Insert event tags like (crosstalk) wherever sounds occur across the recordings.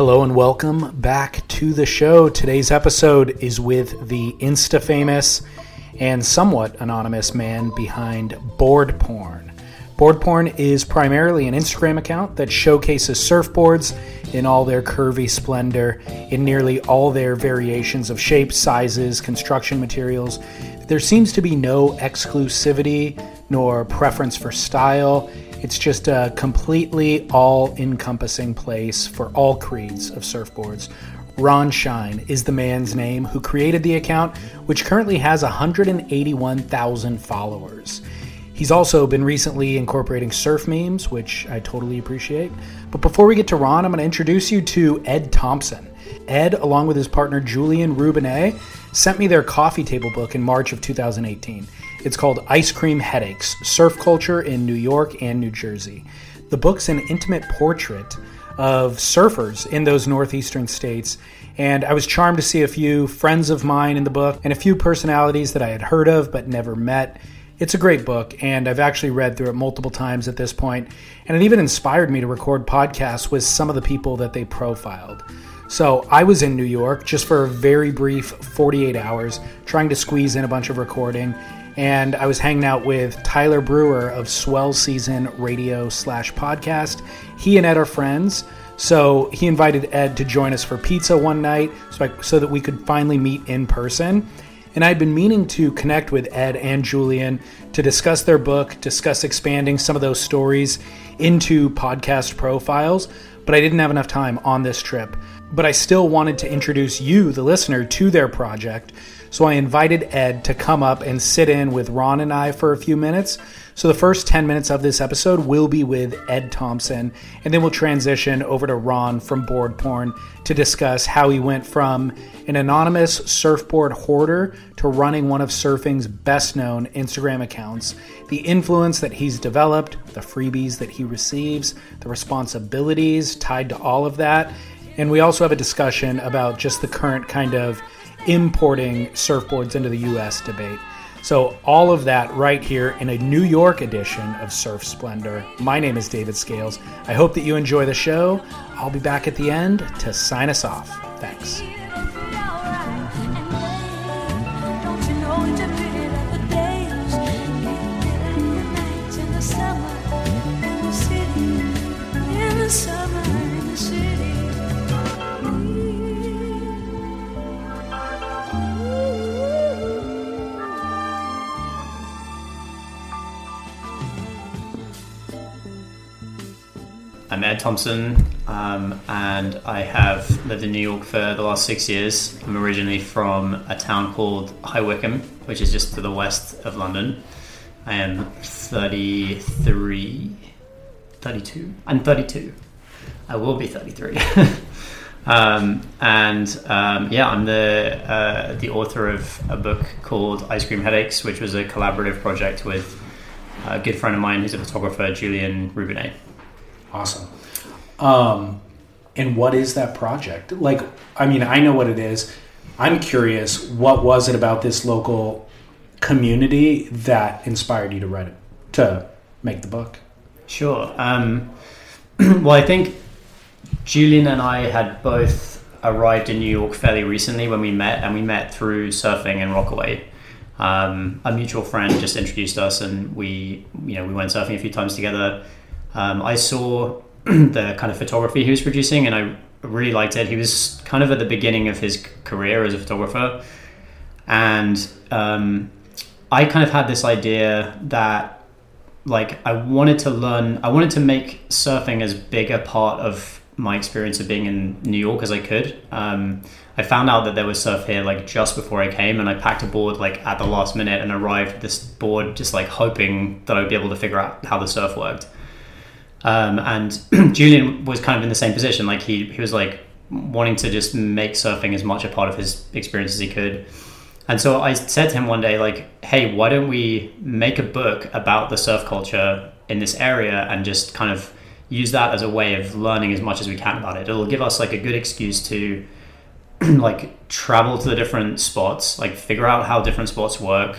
Hello and welcome back to the show. Today's episode is with the Insta famous and somewhat anonymous man behind Board Porn. Board Porn is primarily an Instagram account that showcases surfboards in all their curvy splendor, in nearly all their variations of shapes, sizes, construction materials. There seems to be no exclusivity nor preference for style. It's just a completely all encompassing place for all creeds of surfboards. Ron Shine is the man's name who created the account, which currently has 181,000 followers. He's also been recently incorporating surf memes, which I totally appreciate. But before we get to Ron, I'm going to introduce you to Ed Thompson. Ed, along with his partner Julian Roubinet, sent me their coffee table book in March of 2018. It's called Ice Cream Headaches Surf Culture in New York and New Jersey. The book's an intimate portrait of surfers in those northeastern states, and I was charmed to see a few friends of mine in the book and a few personalities that I had heard of but never met. It's a great book, and I've actually read through it multiple times at this point, and it even inspired me to record podcasts with some of the people that they profiled. So I was in New York just for a very brief 48 hours, trying to squeeze in a bunch of recording, and I was hanging out with Tyler Brewer of Swell Season Radio slash podcast. He and Ed are friends, so he invited Ed to join us for pizza one night so, I, so that we could finally meet in person. And I'd been meaning to connect with Ed and Julian to discuss their book, discuss expanding some of those stories into podcast profiles, but I didn't have enough time on this trip. But I still wanted to introduce you, the listener, to their project. So I invited Ed to come up and sit in with Ron and I for a few minutes. So the first 10 minutes of this episode will be with Ed Thompson, and then we'll transition over to Ron from Board Porn to discuss how he went from an anonymous surfboard hoarder to running one of surfing's best known Instagram accounts, the influence that he's developed, the freebies that he receives, the responsibilities tied to all of that. And we also have a discussion about just the current kind of importing surfboards into the US debate. So, all of that right here in a New York edition of Surf Splendor. My name is David Scales. I hope that you enjoy the show. I'll be back at the end to sign us off. Thanks. I'm Ed Thompson, um, and I have lived in New York for the last six years. I'm originally from a town called High Wycombe, which is just to the west of London. I am 33, 32. I'm 32. I will be 33. (laughs) um, and um, yeah, I'm the uh, the author of a book called Ice Cream Headaches, which was a collaborative project with a good friend of mine who's a photographer, Julian Roubinet. Awesome. Um, and what is that project? Like, I mean, I know what it is. I'm curious, what was it about this local community that inspired you to write it, to make the book? Sure. Um, (clears throat) well, I think Julian and I had both arrived in New York fairly recently when we met, and we met through surfing in Rockaway. Um, a mutual friend just introduced us, and we, you know, we went surfing a few times together. Um, I saw (clears throat) the kind of photography he was producing, and I really liked it. He was kind of at the beginning of his career as a photographer, and um, I kind of had this idea that like I wanted to learn, I wanted to make surfing as big a part of my experience of being in New York as I could. Um, I found out that there was surf here like just before I came, and I packed a board like at the last minute and arrived at this board just like hoping that I would be able to figure out how the surf worked. Um, and (clears throat) Julian was kind of in the same position. Like he he was like wanting to just make surfing as much a part of his experience as he could. And so I said to him one day, like, hey, why don't we make a book about the surf culture in this area and just kind of use that as a way of learning as much as we can about it. It'll give us like a good excuse to (clears throat) like travel to the different spots, like figure out how different spots work,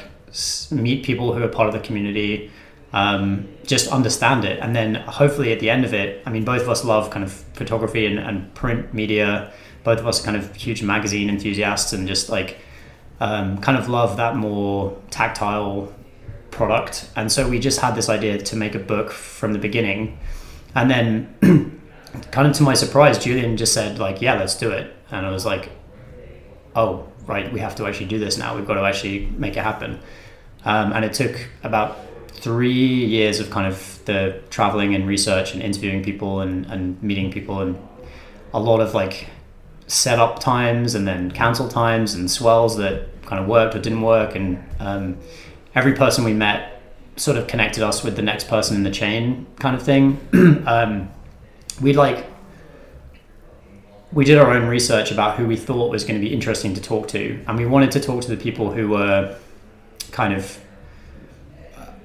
meet people who are part of the community, um, just understand it, and then hopefully at the end of it, I mean, both of us love kind of photography and, and print media. Both of us kind of huge magazine enthusiasts, and just like um, kind of love that more tactile product. And so we just had this idea to make a book from the beginning, and then. (clears throat) kind of to my surprise, Julian just said like, "Yeah, let's do it." and I was like, oh, right, we have to actually do this now. We've got to actually make it happen. Um, and it took about three years of kind of the traveling and research and interviewing people and, and meeting people and a lot of like setup times and then cancel times and swells that kind of worked or didn't work. And um, every person we met sort of connected us with the next person in the chain kind of thing. (clears throat) um, we'd like we did our own research about who we thought was going to be interesting to talk to, and we wanted to talk to the people who were kind of,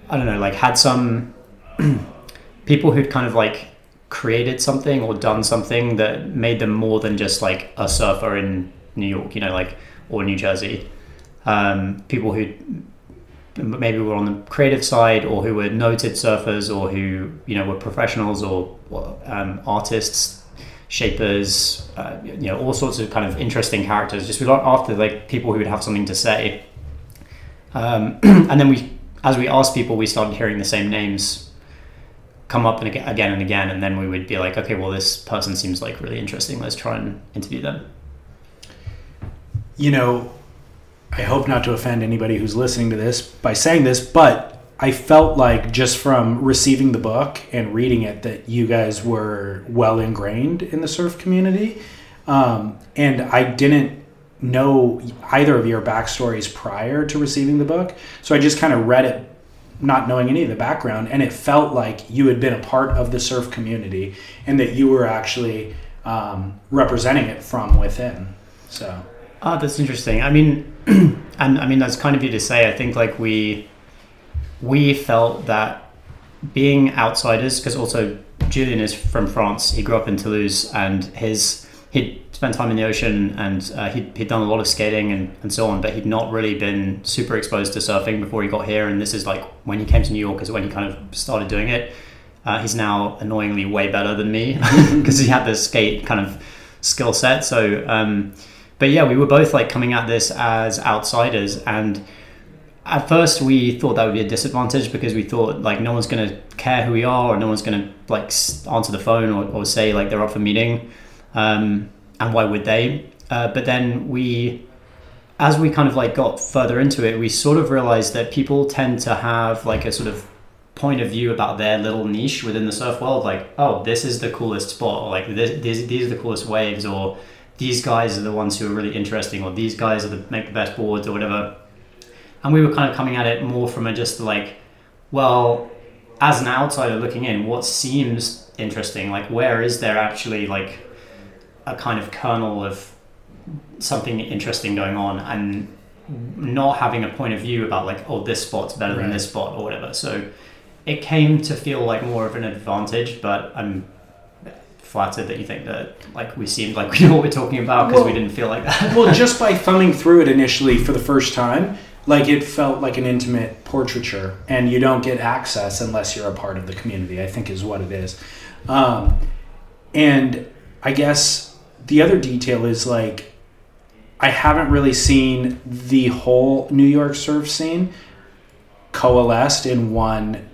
I don't know, like had some (clears throat) people who'd kind of like created something or done something that made them more than just like a surfer in New York, you know, like or New Jersey. Um, people who maybe were on the creative side or who were noted surfers or who you know were professionals or um, artists shapers, uh, you know, all sorts of kind of interesting characters. Just we got after like people who would have something to say, um, (clears throat) and then we, as we asked people, we started hearing the same names come up and again, and again, and then we would be like, okay, well, this person seems like really interesting. Let's try and interview them. You know, I hope not to offend anybody who's listening to this by saying this, but I felt like just from receiving the book and reading it that you guys were well ingrained in the surf community. Um, and I didn't know either of your backstories prior to receiving the book. So I just kind of read it not knowing any of the background. And it felt like you had been a part of the surf community and that you were actually um, representing it from within. So. Oh, that's interesting. I mean, (clears throat) and I mean, that's kind of you to say. I think like we we felt that being outsiders, because also Julian is from France, he grew up in Toulouse, and his he'd spent time in the ocean and uh, he'd, he'd done a lot of skating and, and so on, but he'd not really been super exposed to surfing before he got here. And this is like when he came to New York, is when he kind of started doing it. Uh, he's now annoyingly way better than me (laughs) because he had the skate kind of skill set. So, um, but yeah, we were both like coming at this as outsiders and at first we thought that would be a disadvantage because we thought like no one's going to care who we are or no one's going to like answer the phone or, or say like they're up for meeting um, and why would they uh, but then we as we kind of like got further into it we sort of realized that people tend to have like a sort of point of view about their little niche within the surf world like oh this is the coolest spot or like this, these, these are the coolest waves or these guys are the ones who are really interesting or these guys are the make the best boards or whatever and we were kind of coming at it more from a just like, well, as an outsider looking in, what seems interesting? Like, where is there actually like a kind of kernel of something interesting going on, and not having a point of view about like, oh, this spot's better right. than this spot or whatever. So it came to feel like more of an advantage, but I'm flattered that you think that like we seemed like we (laughs) know what we're talking about because well, we didn't feel like that. (laughs) well, just by thumbing through it initially for the first time, like it felt like an intimate portraiture and you don't get access unless you're a part of the community i think is what it is um, and i guess the other detail is like i haven't really seen the whole new york surf scene coalesced in one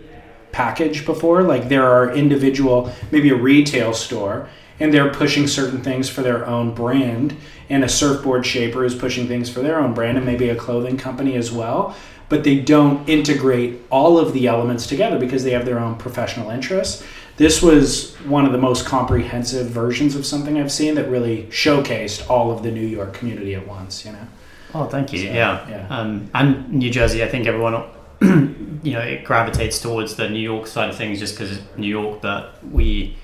package before. Like there are individual maybe a retail store and they're pushing certain things for their own brand and a surfboard shaper is pushing things for their own brand and maybe a clothing company as well. But they don't integrate all of the elements together because they have their own professional interests this was one of the most comprehensive versions of something I've seen that really showcased all of the New York community at once. You know. Oh, thank you. So, yeah. yeah. Um, and New Jersey, I think everyone, (clears throat) you know, it gravitates towards the New York side of things just because New York. But we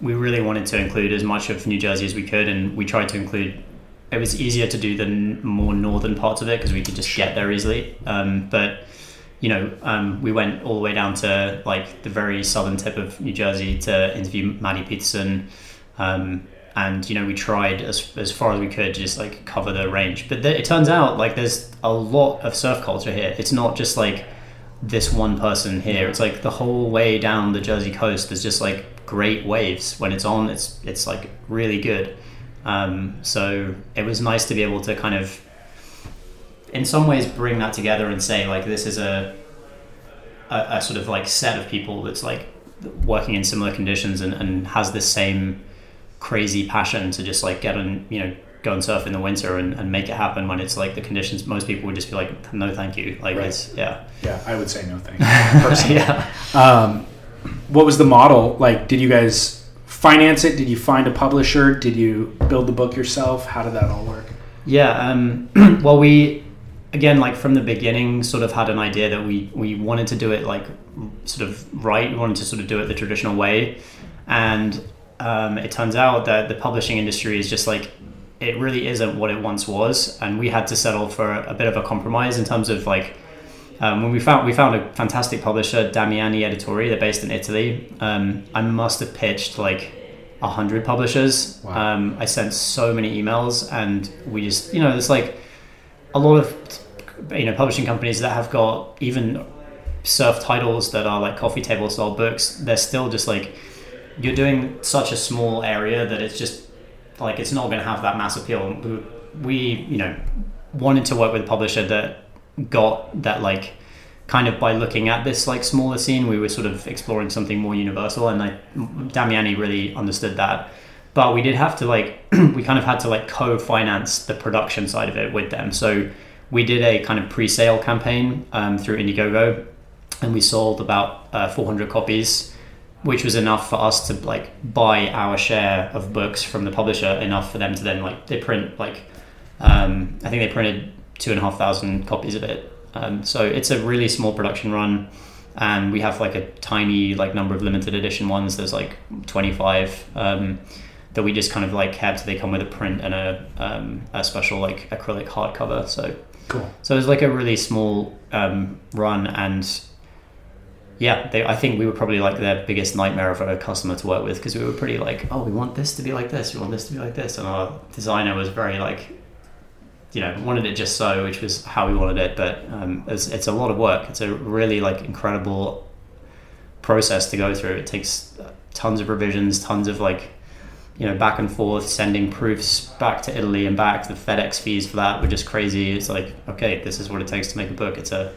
we really wanted to include as much of New Jersey as we could, and we tried to include. It was easier to do the more northern parts of it because we could just get there easily. Um, but you know, um, we went all the way down to like the very southern tip of New Jersey to interview Maddie Peterson. Um, and you know, we tried as, as far as we could just like cover the range. But th- it turns out like there's a lot of surf culture here. It's not just like this one person here. It's like the whole way down the Jersey coast. There's just like great waves when it's on. It's it's like really good. Um, so it was nice to be able to kind of in some ways bring that together and say like this is a, a, a sort of like set of people that's like working in similar conditions and, and has the same crazy passion to just like get on you know go and surf in the winter and, and make it happen when it's like the conditions most people would just be like no thank you like Right. it's yeah Yeah, I would say no thank (laughs) you. Personally. yeah Um, what was the model? Like, did you guys finance it? Did you find a publisher? Did you build the book yourself? How did that all work? Yeah. Um, (clears throat) well, we again, like from the beginning, sort of had an idea that we we wanted to do it like sort of right. We wanted to sort of do it the traditional way, and um, it turns out that the publishing industry is just like it really isn't what it once was, and we had to settle for a bit of a compromise in terms of like. Um, when we found we found a fantastic publisher, Damiani Editori, they're based in Italy. Um, I must have pitched like a hundred publishers. Wow. Um, I sent so many emails, and we just you know it's like a lot of you know publishing companies that have got even surf titles that are like coffee table style books. They're still just like you're doing such a small area that it's just like it's not going to have that mass appeal. We, you know wanted to work with a publisher that got that like kind of by looking at this like smaller scene we were sort of exploring something more universal and like Damiani really understood that but we did have to like (clears throat) we kind of had to like co-finance the production side of it with them so we did a kind of pre-sale campaign um, through Indiegogo and we sold about uh, 400 copies which was enough for us to like buy our share of books from the publisher enough for them to then like they print like um, I think they printed two and a half thousand copies of it. Um, so it's a really small production run, and we have like a tiny like number of limited edition ones. There's like 25 um, that we just kind of like kept. They come with a print and a um, a special like acrylic hardcover. So Cool. so it was like a really small um, run, and yeah, they, I think we were probably like their biggest nightmare of a customer to work with because we were pretty like, oh, we want this to be like this, we want this to be like this, and our designer was very like, you know, wanted it just so, which was how we wanted it, but um, it's, it's a lot of work. It's a really like incredible process to go through. It takes uh, tons of revisions, tons of like you know, back and forth, sending proofs back to Italy and back. The FedEx fees for that were just crazy. It's like, okay, this is what it takes to make a book. It's a,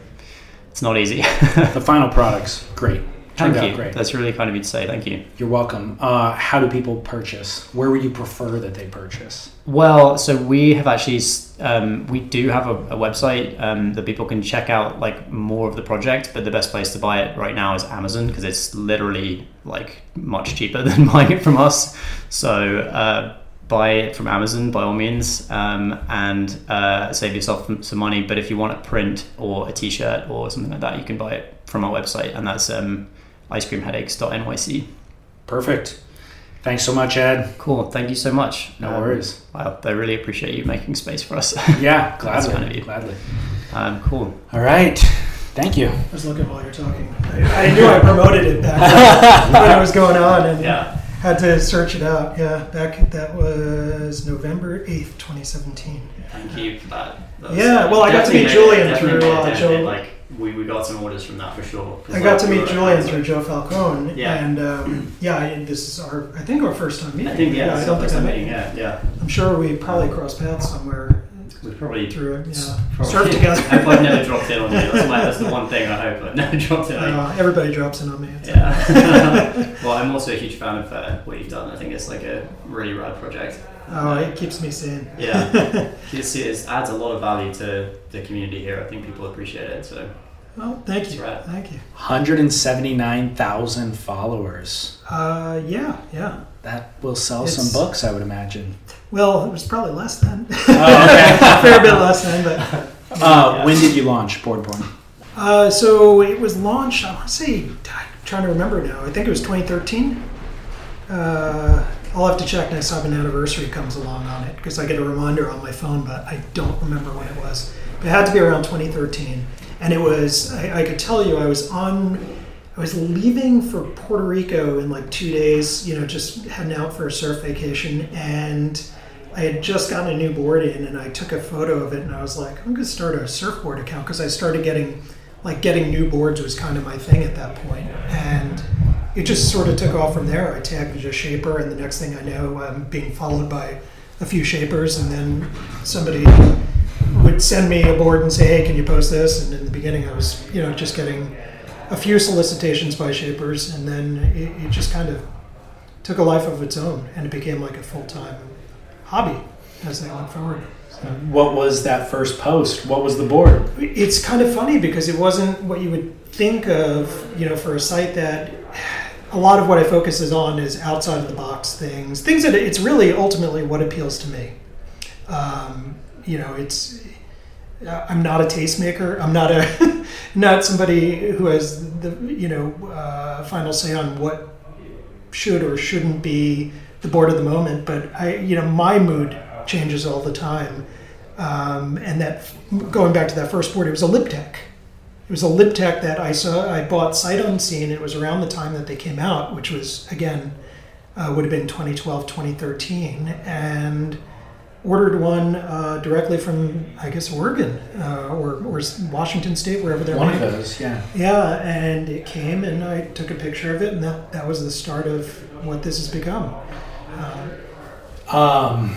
it's not easy. The final product's great. Thank Turned out you. great. That's really kind of you to say. Thank you. You're welcome. Uh, how do people purchase? Where would you prefer that they purchase? Well, so we have actually, um, we do have a, a website um, that people can check out like more of the project, but the best place to buy it right now is Amazon because it's literally like much cheaper (laughs) than buying it from us. So uh, buy it from Amazon by all means um, and uh, save yourself some- money. But if you want a print or a T-shirt or something like that, you can buy it from our website, and that's um, icecreamheadaches.nyc. Perfect. Thanks so much, Ed. Cool. Thank you so much. No Um, worries. Wow, I really appreciate you making space for us. Yeah, (laughs) gladly. kind of you. Gladly. um, cool. All right. Thank you. I was looking while you're talking. I, I knew I promoted it back (laughs) when it was going on and Yeah. had to search it out. Yeah, back that was November 8th, 2017. Thank you for that. Yeah, well, I got to meet Julian through, uh, Joe- Like we, we got some orders from that for sure. I got like, to meet were- Julian through Joe Falcone. Yeah. And um, yeah, I, this is our, I think our first time meeting. I think yeah, I it's don't the think first I meeting. met Yeah, yeah. I'm sure we probably crossed paths somewhere We probably through it. Yeah. probably- Surf together. I hope I've never dropped in on you. That's, my, that's the one thing I hope I've never (laughs) dropped in on you. Uh, everybody drops in on me. Yeah. (laughs) well, I'm also a huge fan of uh, what you've done. I think it's like a really rad project. Oh, it keeps me sane. Yeah. (laughs) It's, it adds a lot of value to the community here. I think people appreciate it. So Well, thank you. That's right. Thank you. 179,000 followers. Uh, yeah, yeah. That will sell It's- some books, I would imagine. Well, it was probably less than. Oh, (laughs) okay. a fair bit less than, but. uh, when did you launch Board Uh, so it was launched, I want to say, I'm trying to remember now. I think it was 2013. Uh, I'll have to check next time an anniversary comes along on it because I get a reminder on my phone, but I don't remember when it was. But it had to be around 2013. And it was, I, I could tell you, I was on, I was leaving for Puerto Rico in like two days, you know, just heading out for a surf vacation. And I had just gotten a new board in and I took a photo of it and I was like, I'm going to start a surfboard account because I started getting, like, getting new boards was kind of my thing at that point. And it just sort of took off from there. I tagged a shaper, and the next thing I know, I'm being followed by a few shapers, and then somebody would send me a board and say, "Hey, can you post this?" And in the beginning, I was, you know, just getting a few solicitations by shapers, and then it, it just kind of took a life of its own, and it became like a full time hobby as I went forward. What was that first post? What was the board? It's kind of funny because it wasn't what you would think of, you know, for a site that a lot of what I focus is on is outside of the box things, things that it's really ultimately what appeals to me. Um, you know, it's I'm not a tastemaker. I'm not a (laughs) not somebody who has the you know uh, final say on what should or shouldn't be the board of the moment. But I you know my mood changes all the time. Um, and that going back to that first board, it was a Lib Tech. It was a Lib Tech that I saw. I bought sight unseen. It was around the time that they came out, which was again uh, would have been 2012, 2013, and ordered one uh, directly from I guess Oregon uh, or, or Washington State, wherever they're One of those, yeah. Yeah, and it came, and I took a picture of it, and that that was the start of what this has become. Um,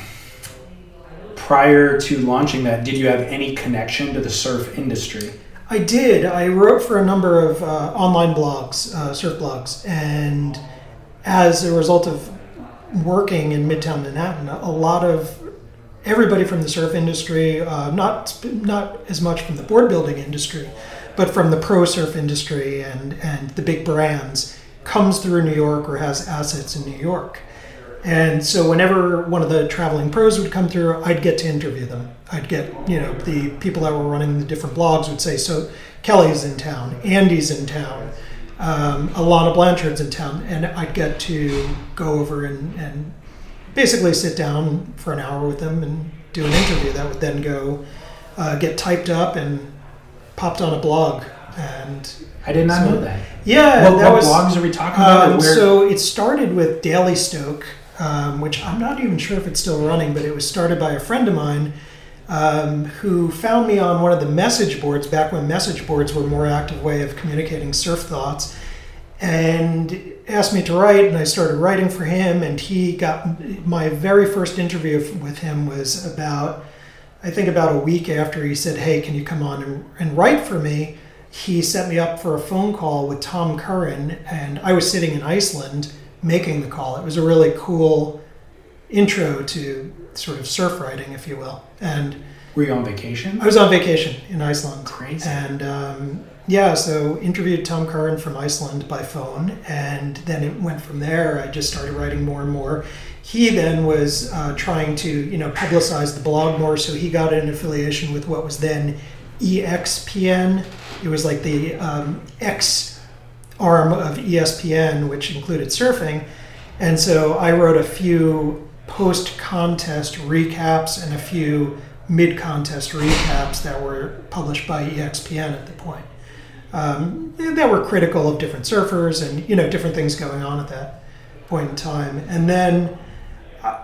prior to launching that, did you have any connection to the surf industry? I did. I wrote for a number of uh, online blogs, uh, surf blogs, and as a result of working in Midtown Manhattan, a lot of everybody from the surf industry, uh, not not as much from the board building industry, but from the pro surf industry and and the big brands, comes through New York or has assets in New York. And so whenever one of the traveling pros would come through, I'd get to interview them. I'd get, you know, the people that were running the different blogs would say, so Kelly's in town, Andy's in town, um, Alana Blanchard's in town. And I'd get to go over and, and basically sit down for an hour with them and do an interview that would then go uh, get typed up and popped on a blog. And I did not So- know that. yeah, what that what was, blogs are we talking about? um, so it started with Daily Stoke, um, which I'm not even sure if it's still running, but it was started by a friend of mine um, who found me on one of the message boards back when message boards were a more active way of communicating surf thoughts, and asked me to write, and I started writing for him. And he got my very first interview with him was about, I think about a week after he said, "Hey, can you come on and, and write for me?" he set me up for a phone call with Tom Curren, and I was sitting in Iceland making the call. It was a really cool intro to sort of surf writing, if you will. And were you on vacation? I was on vacation in Iceland. Crazy. And um, yeah, so interviewed Tom Curren from Iceland by phone, and then it went from there. I just started writing more and more. He then was uh, trying to, you know, publicize the blog more, so he got an affiliation with what was then EXPN. It was like the um, X arm of ESPN, which included surfing. And so I wrote a few post contest recaps and a few mid contest recaps that were published by ESPN at the point. Um, that were critical of different surfers and you know different things going on at that point in time. And then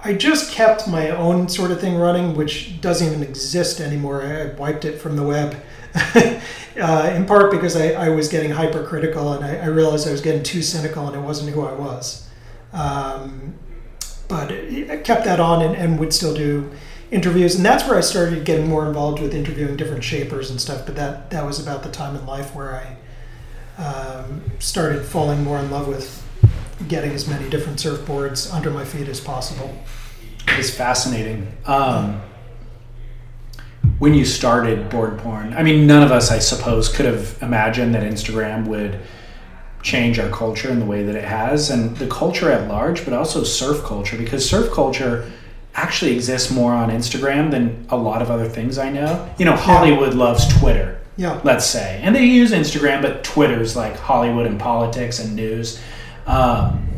I just kept my own sort of thing running, which doesn't even exist anymore. I wiped it from the web. Uh, in part because I, I was getting hypercritical and I, I realized I was getting too cynical and it wasn't who I was. Um, but I kept that on and, and would still do interviews. And that's where I started getting more involved with interviewing different shapers and stuff. But that, that was about the time in life where I um, started falling more in love with getting as many different surfboards under my feet as possible. It's fascinating. Um, when you started board porn. I mean, none of us, I suppose, could have imagined that Instagram would change our culture in the way that it has, and the culture at large, but also surf culture, because surf culture actually exists more on Instagram than a lot of other things I know. You know, Hollywood loves Twitter. Yeah. Let's say, and they use Instagram, but Twitter's like Hollywood and politics and news. Um,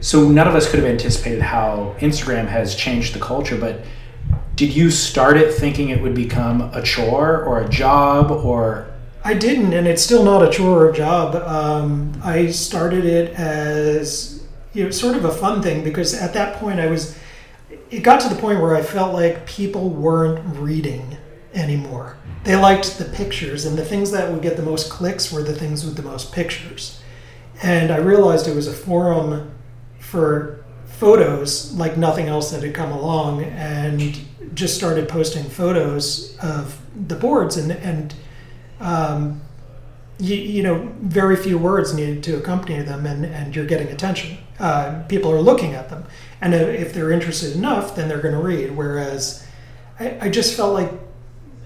so none of us could have anticipated how Instagram has changed the culture. But did you start it thinking it would become a chore or a job or? I didn't, and it's still not a chore or a job. Um, I started it as you know, sort of a fun thing because at that point I was. It got to the point where I felt like people weren't reading anymore. They liked the pictures, and the things that would get the most clicks were the things with the most pictures. And I realized it was a forum for photos like nothing else that had come along, and just started posting photos of the boards and and um, you, you know very few words needed to accompany them, and and you're getting attention. Uh, people are looking at them, and if they're interested enough, then they're going to read. Whereas I, I just felt like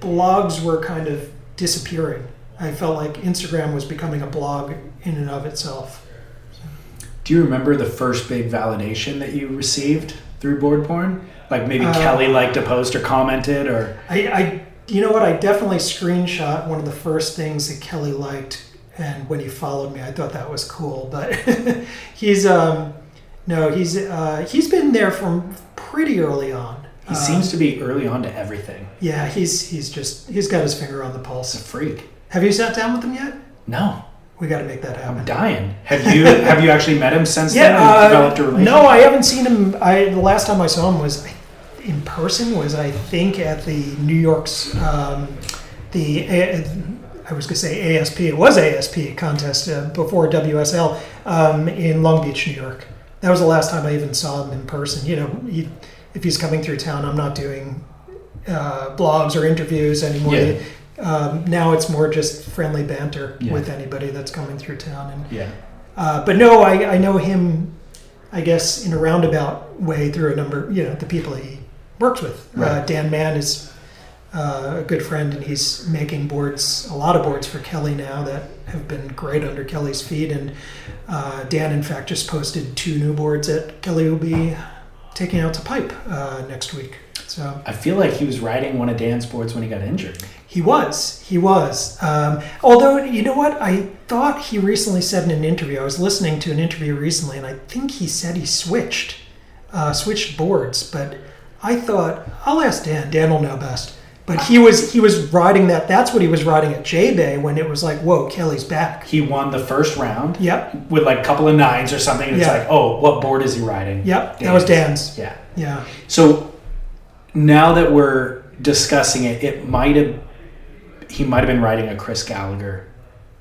blogs were kind of disappearing. I felt like Instagram was becoming a blog in and of itself. Do you remember the first big validation that you received through board porn? Like maybe uh, Kelly liked a post or commented, or I, I, you know what? I definitely screenshot one of the first things that Kelly liked, and when he followed me, I thought that was cool. But (laughs) he's, um, no, he's uh, he's been there from pretty early on. He um, seems to be early on to everything. Yeah, he's he's just he's got his finger on the pulse. He's a freak. Have you sat down with him yet? No. We got to make that happen. I'm dying. Have (laughs) you have you actually met him since yeah, then? Uh, developed a relationship? No, I haven't seen him. I the last time I saw him was in person. Was I think at the New York's um, the. I was going to say ASP. It was ASP contest uh, before WSL um, in Long Beach, New York. That was the last time I even saw him in person. You know, he, if he's coming through town, I'm not doing uh, blogs or interviews anymore. Yeah. Um, now it's more just friendly banter Yeah. with anybody that's coming through town. And Yeah. uh, but no, I, I know him. I guess in a roundabout way through a number, you know, the people he works with. Uh, Dan Mann is uh, a good friend, and he's making boards, a lot of boards for Kelly now that have been great under Kelly's feet. And uh, Dan, in fact, just posted two new boards that Kelly will be taking out to pipe uh, next week. So I feel like he was riding one of Dan's boards when he got injured. he was, he was. Um, although, you know what? I thought he recently said in an interview. I was listening to an interview recently, and I think he said he switched, uh, switched boards. But I thought I'll ask Dan. Dan will know best. But he was he was riding that. That's what he was riding at J Bay when it was like, whoa, Kelly's back. He won the first round Yep, with like a couple of nines or something. And it's Yeah. like, oh, what board is he riding? yep. That was Dan's. Yeah. Yeah. So now that we're discussing it, it might have he might have been riding a Chris Gallagher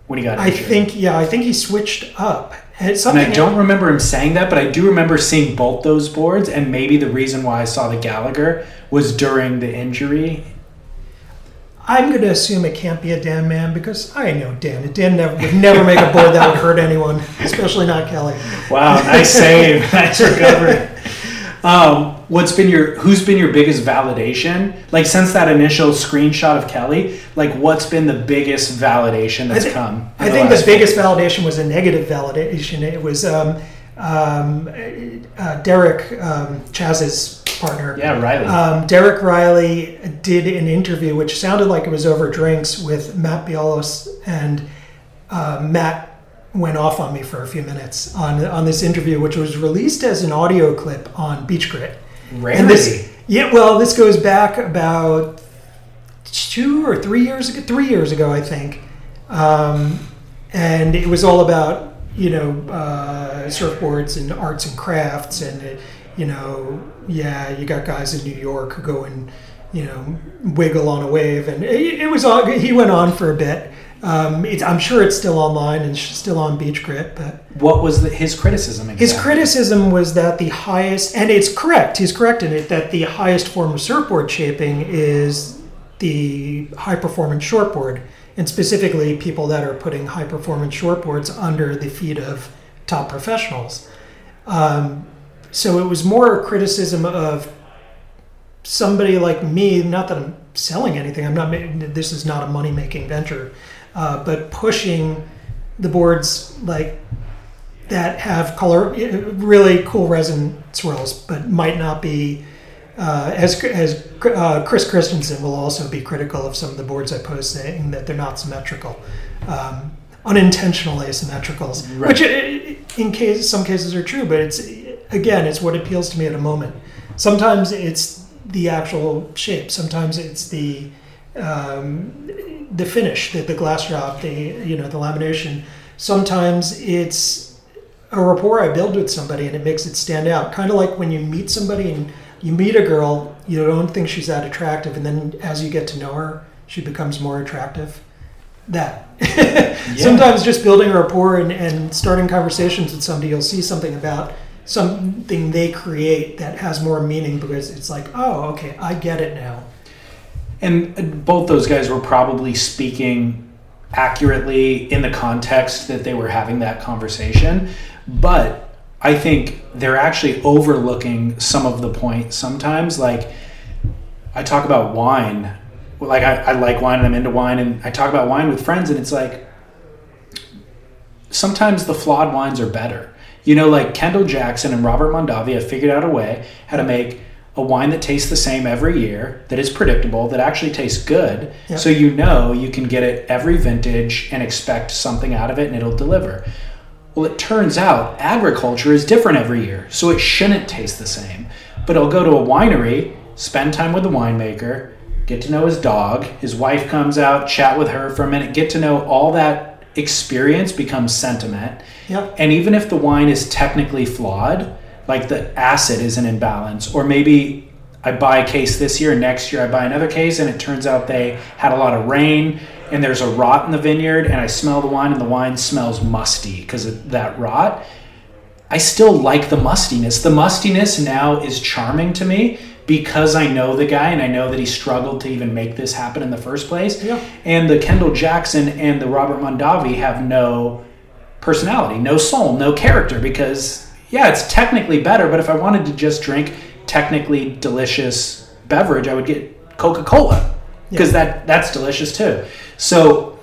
when he got I injured. think yeah. I think he switched up. And it's and I don't remember him saying that, but I do remember seeing both those boards, and maybe the reason why I saw the Gallagher was during the injury. I'm going to assume it can't be a Dan Mann because I know Dan. Dan never, would never make a board that would hurt anyone, (laughs) especially not Kelly. Wow, nice save, (laughs) nice recovery. (laughs) Um, what's been your who's been your biggest validation? Like since that initial screenshot of Kelly, like what's been the biggest validation that's I come? I think the biggest validation was a negative validation. It was um, um, uh, Derek um, Chas's partner. Yeah, Rielly. Um, Derek Rielly did an interview which sounded like it was over drinks with Matt Biolos, and uh, Matt went off on me for a few minutes on on this interview, which was released as an audio clip on Beach Grit. Rarity. And this, yeah, well, this goes back about two or three years ago. Three years ago, I think, um, and it was all about you know uh, surfboards and arts and crafts, and uh, you know, yeah, you got guys in New York who go and you know wiggle on a wave, and it, it was all. He went on for a bit. Um, it's, I'm sure it's still online and still on Beach Grit, but what was the, his criticism? Exactly? his criticism was that the highest, and it's correct, he's correct in it, that the highest form of surfboard shaping is the high performance shortboard, and specifically people that are putting high performance shortboards under the feet of top professionals. Um, so it was more a criticism of somebody like me, not that I'm selling anything. I'm not. This is not a money making venture, uh, but pushing the boards like that have color, really cool resin swirls, but might not be. Uh, as as uh, Chris Christenson will also be critical of some of the boards I post, saying that they're not symmetrical, um, unintentional asymmetricals, Right. which uh, in case some cases are true, but it's again it's what appeals to me at a moment. Sometimes it's the actual shape. Sometimes it's the um, the finish, the, the glass job, the you know the lamination. Sometimes it's a rapport I build with somebody and it makes it stand out. Kind of like when you meet somebody and you meet a girl, you don't think she's that attractive, and then as you get to know her, she becomes more attractive. That. (laughs) Sometimes just building a rapport and, and starting conversations with somebody, you'll see something about something they create that has more meaning because it's like, oh, okay, I get it now. And both those guys were probably speaking accurately in the context that they were having that conversation. But I think they're actually overlooking some of the points sometimes. Like, I talk about wine. Like, I, I like wine and I'm into wine, and I talk about wine with friends, and it's like sometimes the flawed wines are better. You know, like Kendall Jackson and Robert Mondavi have figured out a way how to make a wine that tastes the same every year, that is predictable, that actually tastes good. Yep. So you know you can get it every vintage and expect something out of it and it'll deliver. Well, it turns out agriculture is different every year, so it shouldn't taste the same. But I'll go to a winery, spend time with the winemaker, get to know his dog, his wife comes out, chat with her for a minute, get to know all that experience becomes sentiment. Yep. And even if the wine is technically flawed, like the acid is an imbalance or maybe I buy a case this year, and next year I buy another case, and it turns out they had a lot of rain and there's a rot in the vineyard, and I smell the wine and the wine smells musty because of that rot. I still like the mustiness. The mustiness now is charming to me because I know the guy and I know that he struggled to even make this happen in the first place. Yeah. And the Kendall Jackson and the Robert Mondavi have no personality, no soul, no character because yeah, it's technically better, but if I wanted to just drink technically delicious beverage, I would get Coca-Cola because that that's delicious too. So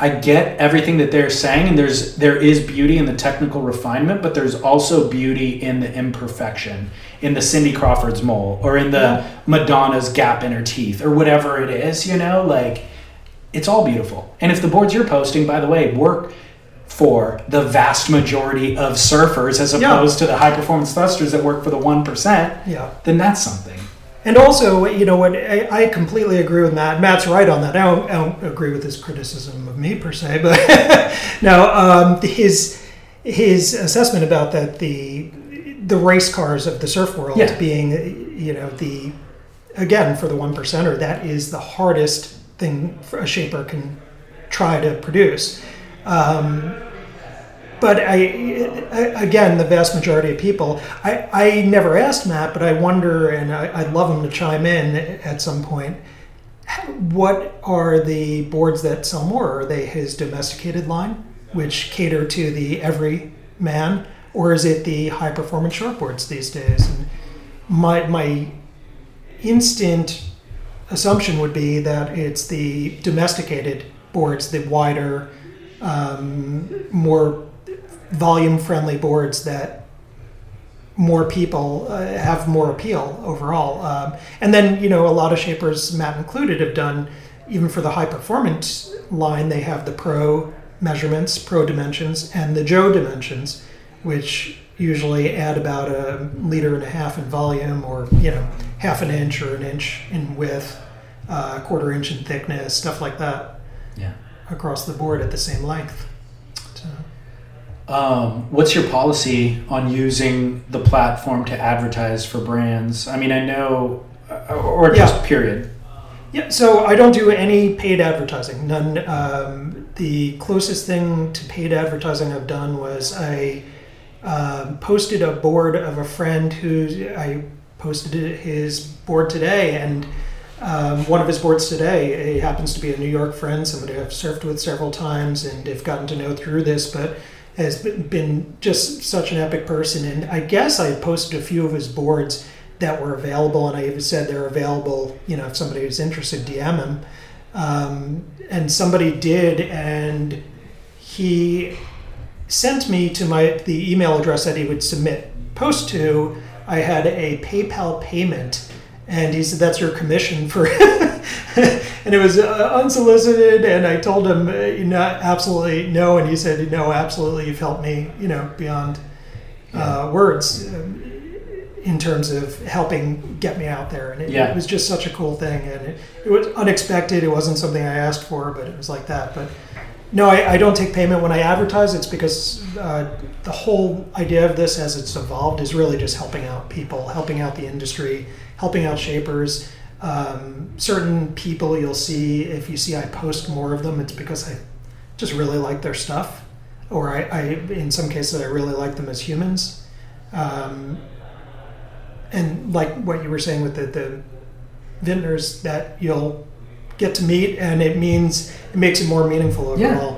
I get everything that they're saying, and there's there is beauty in the technical refinement, but there's also beauty in the imperfection, in the Cindy Crawford's mole, or in the Yeah. Madonna's gap in her teeth, or whatever it is. You know, like it's all beautiful. And if the boards you're posting, by the way, work for the vast majority of surfers as Yeah. opposed to the high performance thrusters that work for the one percent, Yeah. then that's something. And also, you know what? I, I completely agree with Matt. Matt's right on that. I don't, I don't agree with his criticism of me per se, but (laughs) no, um, his his assessment about that the the race cars of the surf world Yeah. being, you know, the again for the one percenter, that is the hardest thing a shaper can try to produce. Um, but I, again, the vast majority of people, I, I never asked Matt, but I wonder, and I, I'd love him to chime in at some point. What are the boards that sell more? Are they his domesticated line, which cater to the every man, or is it the high performance shortboards these days? And my my instant assumption would be that it's the domesticated boards, the wider, um, more volume friendly boards that more people uh, have more appeal overall. Um, and then, you know, a lot of shapers, Matt included, have done, even for the high performance line, they have the pro measurements, pro dimensions, and the Joe dimensions, which usually add about a liter and a half in volume or, you know, half an inch or an inch in width, uh, a quarter inch in thickness, stuff like that Yeah. across the board at the same length. Um, what's your policy on using the platform to advertise for brands? I mean, I know, uh, or just Yeah. period. Yeah, so I don't do any paid advertising. None. Um, the closest thing to paid advertising I've done was I um posted a board of a friend who I posted his board today, and um, one of his boards today he happens to be a New York friend, somebody I've surfed with several times and have gotten to know through this, but has been- just such an epic person. And I guess I posted a few of his boards that were available, and I even said they're available. You know, if somebody was interested, DM him. Um, and somebody did, and he sent me to my the email address that he would submit post to. I had a PayPal payment, and he said, "That's your commission for." (laughs) and it was uh, unsolicited, and I told him, uh, "You know, absolutely no," and he said, "No, absolutely, you've helped me, you know, beyond uh, words." Um, in terms of helping get me out there, and it, Yeah. it was just such a cool thing, and it, it was unexpected. It wasn't something I asked for, but it was like that. But no, I, I don't take payment when I advertise. It's because uh, the whole idea of this, as it's evolved, is really just helping out people, helping out the industry, helping out shapers. Um, certain people you'll see, if you see I post more of them, it's because I just really like their stuff, or I, I in some cases I really like them as humans. Um, and like what you were saying with the, the vintners that you'll get to meet, and it means it makes it more meaningful Yeah.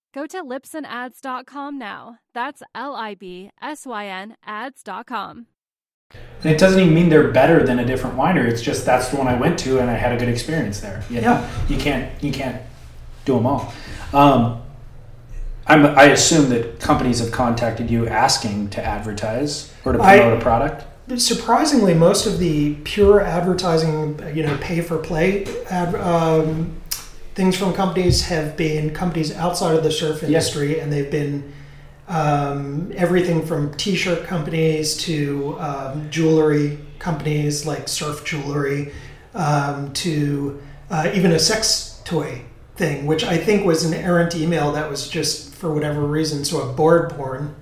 Go to libsynads.com now. That's L I B S Y N ads.com. and it doesn't even mean they're better than a different winery it's just that's the one i went to and i had a good experience there you, Yeah. you can't you can't do them all um, I'm, i assume that companies have contacted you asking to advertise or to promote a product surprisingly, most of the pure advertising, you know, pay for play ad, um, things from companies have been companies outside of the surf industry, and they've been um, everything from T-shirt companies to um, jewelry companies like Surf Jewelry um, to uh, even a sex toy thing, which I think was an errant email that was just for whatever reason so a board porn.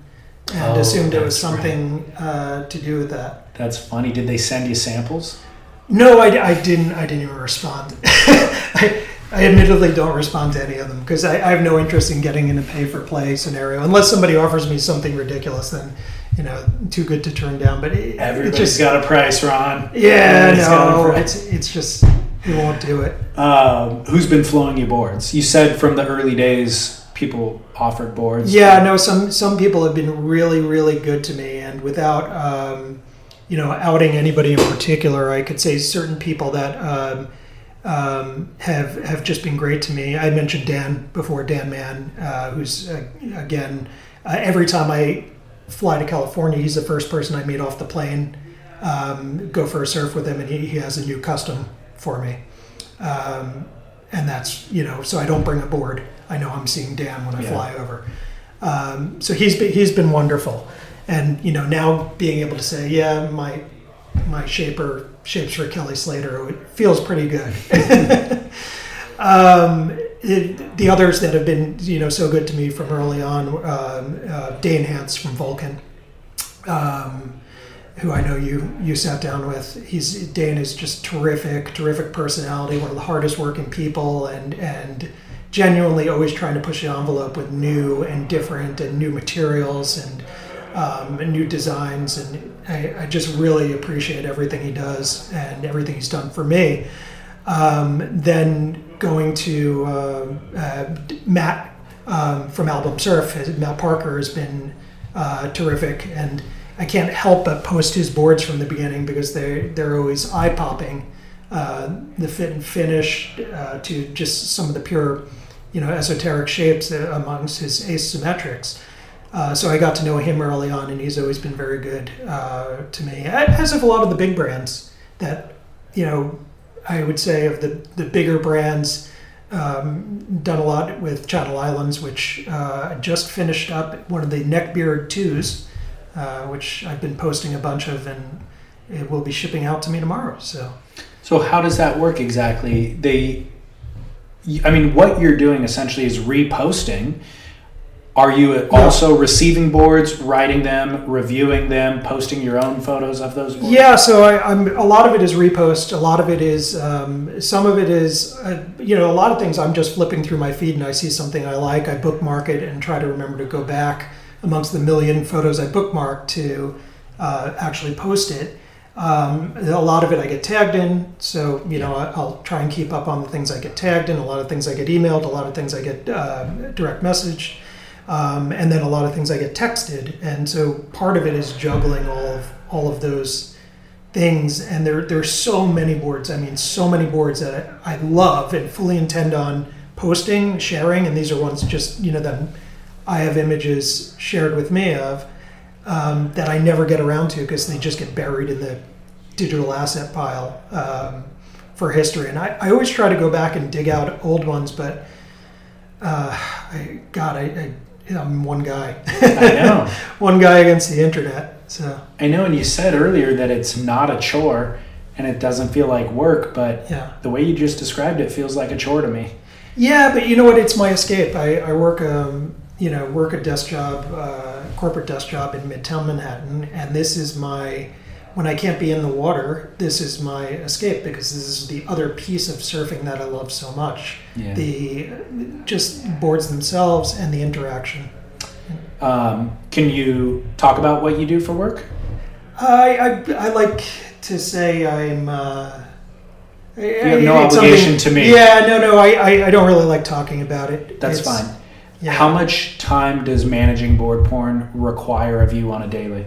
And Oh, assumed it was that's right. something uh, to do with that. that's funny did they send you samples No, I, I didn't. I didn't even respond. (laughs) I, I admittedly don't respond to any of them because I, I have no interest in getting in a pay for play scenario unless somebody offers me something ridiculous. Then you know, too good to turn down. But it, it just got a price ron yeah, Everybody's no, it's it's just you won't do it. Um, who's been flowing you boards? You said from the early days people offered boards. Yeah, no. Some some people have been really really good to me, and without um, you know outing anybody in particular, I could say certain people that um, um, have have just been great to me. I mentioned Dan before, Dan Mann, uh, who's uh, again uh, every time I fly to California, he's the first person I meet off the plane. Um, go for a surf with him, and he, he has a new custom for me. Um, and that's you know, so I don't bring a board. I know I'm seeing Dan when I Yeah. fly over. Um, so he's been, he's been wonderful, and you know now being able to say, yeah, my my shaper shapes for Kelly Slater, it feels pretty good. (laughs) um, it, the others that have been you know so good to me from early on, um, uh, Dane Hance from Vulcan. Um, who I know you you sat down with. He's Dane is just terrific, terrific personality, one of the hardest working people, and and genuinely always trying to push the envelope with new and different and new materials and, um, and new designs. And I, I, just really appreciate everything he does and everything he's done for me. Um, then going to uh, uh, Matt um, from Album Surf, Matt Parker has been uh, terrific and. I can't help but post his boards from the beginning because they they're always eye popping. Uh, the fit and finish uh, to just some of the pure you know, esoteric shapes amongst his asymmetrics. Uh, so I got to know him early on, and he's always been very good uh, to me. As have a lot of the big brands that, you know, I would say of the the bigger brands. Um, done a lot with Channel Islands, which uh, just finished up one of the neckbeard twos, uh, which I've been posting a bunch of, and it will be shipping out to me tomorrow. So, so how does that work exactly? They I mean, what you're doing essentially is reposting. Are you also receiving boards, writing them, reviewing them, posting your own photos of those boards? Yeah, so I, am a lot of it is repost. A lot of it is um, some of it is uh, you know a lot of things. I'm just flipping through my feed and I see something I like. I bookmark it and try to remember to go back amongst the million photos I bookmarked to uh, actually post it. Um, a lot of it I get tagged in, so you know I'll try and keep up on the things I get tagged in. A lot of things I get emailed, a lot of things I get uh, direct message, um, and then a lot of things I get texted. And so part of it is juggling all of all of those things. And there there are so many boards. I mean, so many boards that I love and fully intend on posting, sharing. And these are ones just you know that I have images shared with me of um, that I never get around to because they just get buried in the digital asset pile um, for history. And I, I always try to go back and dig out old ones, but uh, I, God, I, I I'm one guy. I know. (laughs) one guy against the internet. So I know, and you said earlier that it's not a chore and it doesn't feel like work, but yeah. the way you just described it feels like a chore to me. Yeah, but you know what? It's my escape. I, I work um, you know, work a desk job, uh, corporate desk job in Midtown Manhattan, and this is my when I can't be in the water, this is my escape because this is the other piece of surfing that I love so much. Yeah. The just boards themselves and the interaction. Um, can you talk about what you do for work? I I, I like to say I'm. Uh, you have no obligation to me. Yeah, no, no, I, I, I, don't really like talking about it. That's it's, fine. Yeah. How much time does managing board porn require of you on a daily?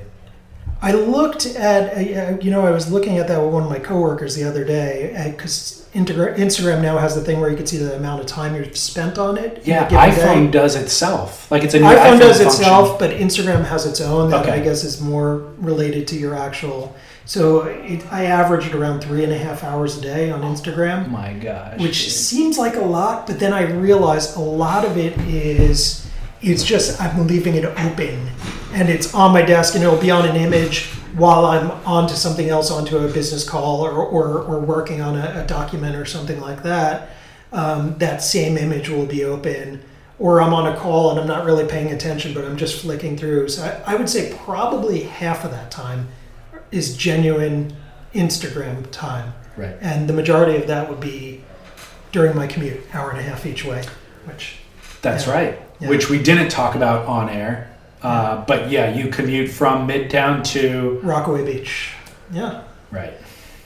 I looked at, uh, you know, I was looking at that with one of my coworkers the other day because Instagram now has the thing where you can see the amount of time you've spent on it. Yeah, iPhone day. does itself. Like it's a new iPhone, iPhone does function. itself, but Instagram has its own that okay. I guess is more related to your actual so it, I averaged around three and a half hours a day on Instagram. My gosh. Which dude. seems like a lot, but then I realized a lot of it is it's just I'm leaving it open and it's on my desk and it'll be on an image while I'm onto something else, onto a business call or, or, or working on a, a, document or something like that. Um, that same image will be open. Or I'm on a call and I'm not really paying attention, but I'm just flicking through. So I, I would say probably half of that time is genuine Instagram time. Right. And the majority of that would be during my commute, hour and a half each way, which. That's yeah. right. Yeah. Which we didn't talk about on air. Uh, but yeah, you commute from Midtown to Rockaway Beach. Yeah. Right.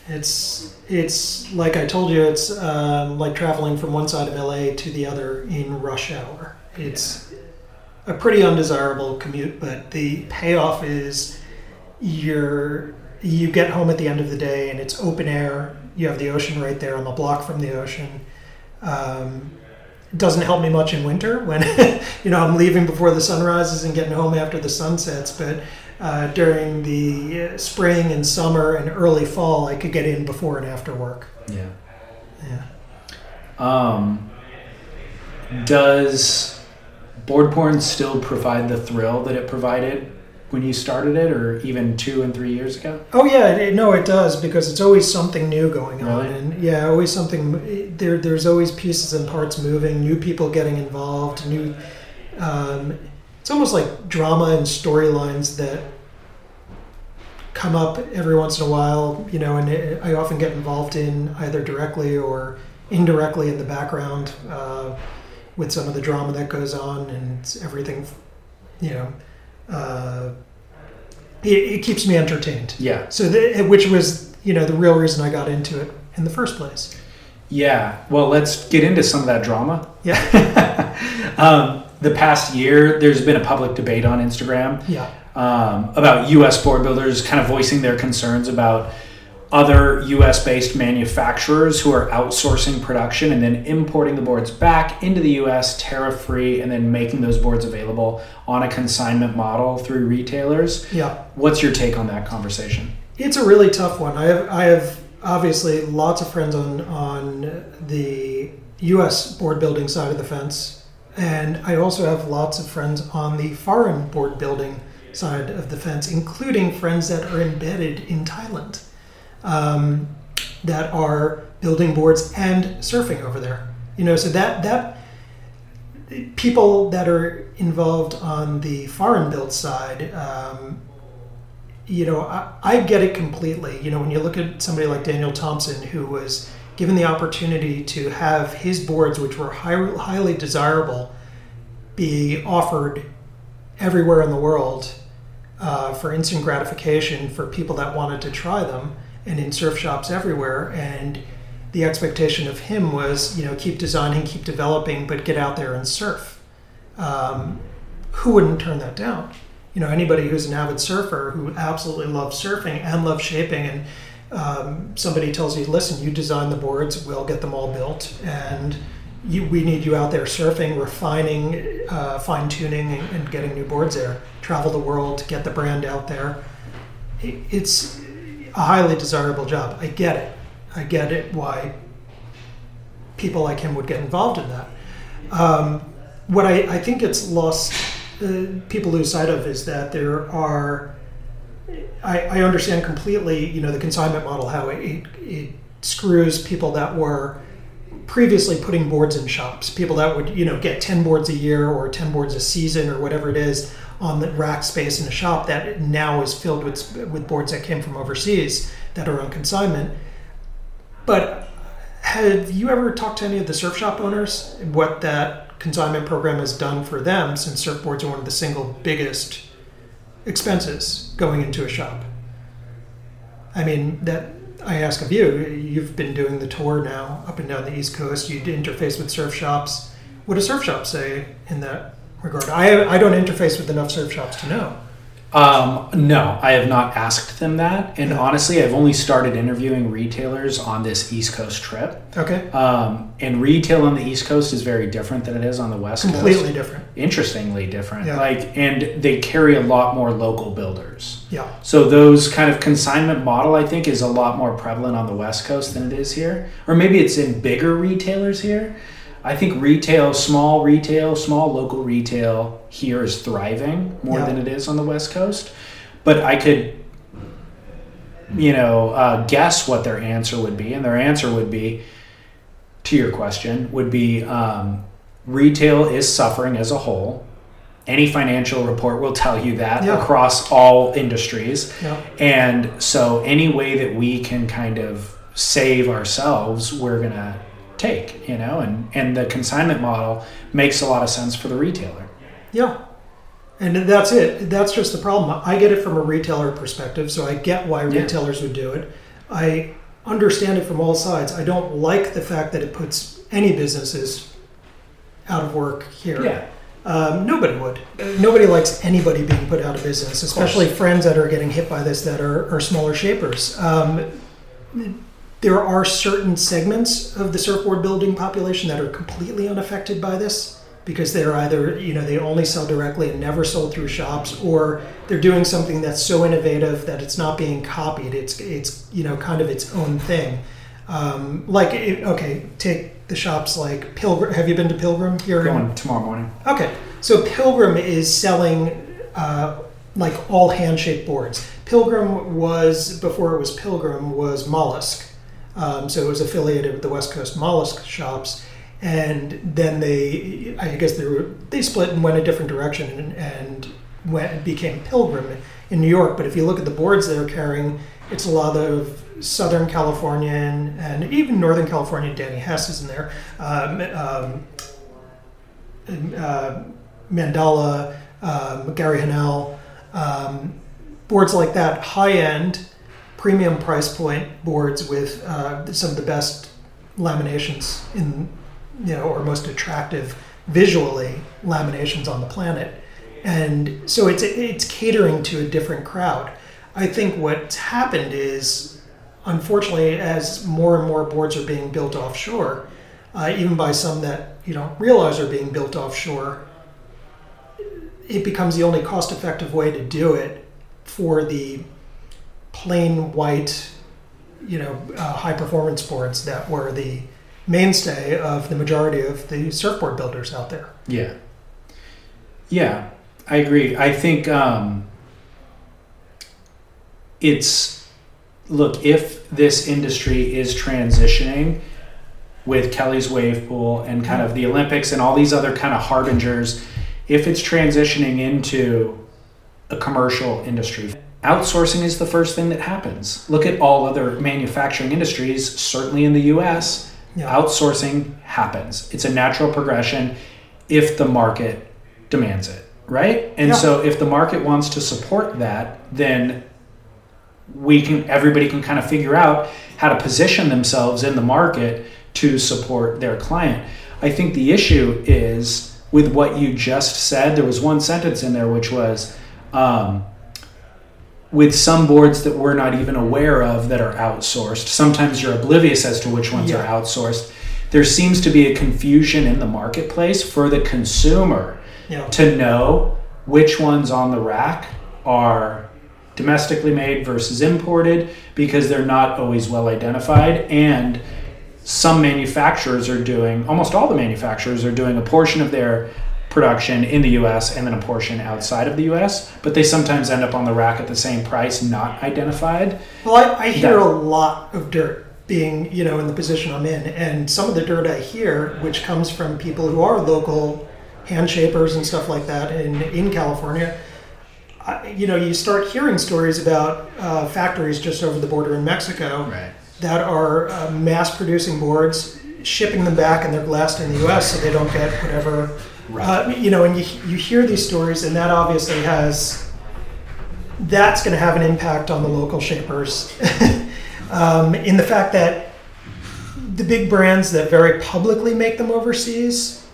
It's it's like I told you, it's um, like traveling from one side of LA to the other in rush hour. It's yeah. a pretty undesirable commute, but the payoff is you're you get home at the end of the day and it's open air. You have the ocean right there. I'm a block from the ocean. Um, doesn't help me much in winter when (laughs) you know I'm leaving before the sun rises and getting home after the sun sets. But uh, during the uh, spring and summer and early fall, I could get in before and after work. Yeah. Yeah. Um, does board porn still provide the thrill that it provided when you started it, or even two and three years ago? Oh yeah, it, no, it does because it's always something new going on, really? and yeah, always something. There, there's always pieces and parts moving, new people getting involved, new. Um, it's almost like drama and storylines that come up every once in a while, you know, and it, I often get involved in either directly or indirectly in the background uh, with some of the drama that goes on and everything, you know. Uh, it, it keeps me entertained. Yeah. So, the, which was, you know, the real reason I got into it in the first place. Yeah. Well, let's get into some of that drama. Yeah. (laughs) Um, the past year, there's been a public debate on Instagram Yeah. um, about U.S. board builders kind of voicing their concerns about other U.S. based manufacturers who are outsourcing production and then importing the boards back into the U.S. tariff free and then making those boards available on a consignment model through retailers. Yeah. What's your take on that conversation? It's a really tough one. I have, I have obviously lots of friends on on the U.S. board building side of the fence, and I also have lots of friends on the foreign board building side of the fence, including friends that are embedded in Thailand, um, that are building boards and surfing over there. You know, so that that people that are involved on the foreign build side. Um, you know, I, I get it completely. You know, when you look at somebody like Daniel Thomson, who was given the opportunity to have his boards, which were high, highly desirable, be offered everywhere in the world uh, for instant gratification for people that wanted to try them and in surf shops everywhere. And the expectation of him was, you know, keep designing, keep developing, but get out there and surf. Um, who wouldn't turn that down? you know anybody who's an avid surfer who absolutely loves surfing and loves shaping and um, somebody tells you listen you design the boards we'll get them all built and you, we need you out there surfing refining uh, fine-tuning and, and getting new boards there travel the world get the brand out there it, it's a highly desirable job. I get it. I get it why people like him would get involved in that. Um, what I, I think it's lost uh, people lose sight of is that there are. I, I understand completely, you know, the consignment model, how it, it, it screws people that were previously putting boards in shops, people that would, you know, get 10 boards a year or 10 boards a season or whatever it is on the rack space in a shop that now is filled with, with boards that came from overseas that are on consignment. But have you ever talked to any of the surf shop owners? What that consignment program has done for them since surfboards are one of the single biggest expenses going into a shop. I mean, that I ask of you, you've been doing the tour now up and down the East Coast, You'd interface with surf shops. What do surf shops say in that regard? I, I don't interface with enough surf shops to know. Um, no, I have not asked them that. And honestly, I've only started interviewing retailers on this East Coast trip. Okay. Um, and retail on the East Coast is very different than it is on the West Coast. Completely Coast. different. Interestingly different. Yeah. Like, and they carry a lot more local builders. Yeah. So those kind of consignment model, I think, is a lot more prevalent on the West Coast than it is here, or maybe it's in bigger retailers here. I think retail, small retail, small local retail here is thriving more Yeah. than it is on the West Coast. But I could, you know, uh, guess what their answer would be, and their answer would be, to your question, would be um, retail is suffering as a whole. Any financial report will tell you that Yeah. across all industries. Yeah. And so, any way that we can kind of save ourselves, we're going to take, you know, and, and the consignment model makes a lot of sense for the retailer. Yeah. And that's it. That's just the problem. I get it from a retailer perspective, so I get why Yeah. retailers would do it. I understand it from all sides. I don't like the fact that it puts any businesses out of work here. Um, nobody would. Nobody likes anybody being put out of business, especially friends that are getting hit by this that are, are smaller shapers. Um, there are certain segments of the surfboard building population that are completely unaffected by this because they're either you know they only sell directly and never sold through shops or they're doing something that's so innovative that it's not being copied it's it's you know kind of its own thing um, like it, okay take the shops like pilgrim have you been to pilgrim here in- Going tomorrow morning. Okay, so Pilgrim is selling uh, like all hand-shaped boards. Pilgrim was before it was Pilgrim was Mollusk, um, so it was affiliated with the West Coast Mollusk shops, and then they, I guess they were they split and went a different direction, and, and went became Pilgrim in New York. But if you look at the boards they're carrying, it's a lot of Southern Californian and even Northern California. Danny Hess is in there. Um, um, uh, Mandala, um, Gary Hanel, um, boards like that, high end, premium price point boards with uh, some of the best laminations in, you know, or most attractive visually laminations on the planet. And so it's it's catering to a different crowd. I think what's happened is, unfortunately, as more and more boards are being built offshore, uh, even by some that you don't realize are being built offshore, it becomes the only cost-effective way to do it for the plain white, you know, uh, high-performance boards that were the mainstay of the majority of the surfboard builders out there. Yeah. Yeah, I agree. I think um, it's look if this industry is transitioning with Kelly's wave pool and kind of the Olympics and all these other kind of harbingers, if it's transitioning into a commercial industry, outsourcing is the first thing that happens. Look at all other manufacturing industries, certainly in the US, Yeah. outsourcing happens. It's a natural progression if the market demands it, right? And Yeah. so if the market wants to support that, then we can everybody can kind of figure out how to position themselves in the market to support their client. I think the issue is with what you just said. There was one sentence in there which was um, with some boards that we're not even aware of that are outsourced. Sometimes you're oblivious as to which ones Yeah. are outsourced. There seems to be a confusion in the marketplace for the consumer know, to know which ones on the rack are domestically made versus imported because they're not always well identified and some manufacturers are doing almost all the manufacturers are doing a portion of their production in the US and then a portion outside of the US but they sometimes end up on the rack at the same price not identified Well, I, I hear Yeah. a lot of dirt being, you know, in the position I'm in, and some of the dirt I hear, which comes from people who are local hand shapers and stuff like that in in California. I, you know, you start hearing stories about uh, factories just over the border in Mexico right that are uh, mass producing boards, shipping them back, and they're glassed in the U.S. so they don't get whatever. Uh, you know, and you, you hear these stories, and that obviously has that's going to have an impact on the local shapers (laughs) um, in the fact that the big brands that very publicly make them overseas,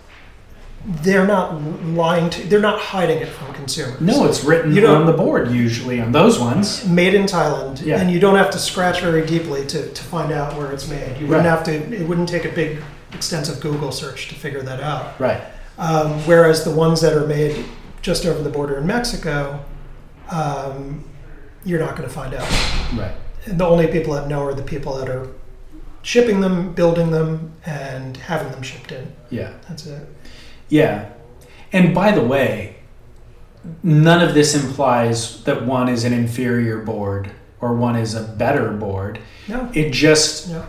they're not lying to, they're not hiding it from consumers. no it's written You don't- on the board usually on those ones made in Thailand, Yeah. and you don't have to scratch very deeply to, to find out where it's made. You wouldn't Right. have to. It wouldn't take a big, extensive Google search to figure that out. right Um, whereas the ones that are made just over the border in Mexico, um, you're not going to find out. right And the only people that know are the people that are shipping them, building them, and having them shipped in. yeah That's it. Yeah. And by the way, none of this implies that one is an inferior board or one is a better board. No. It just, Yeah.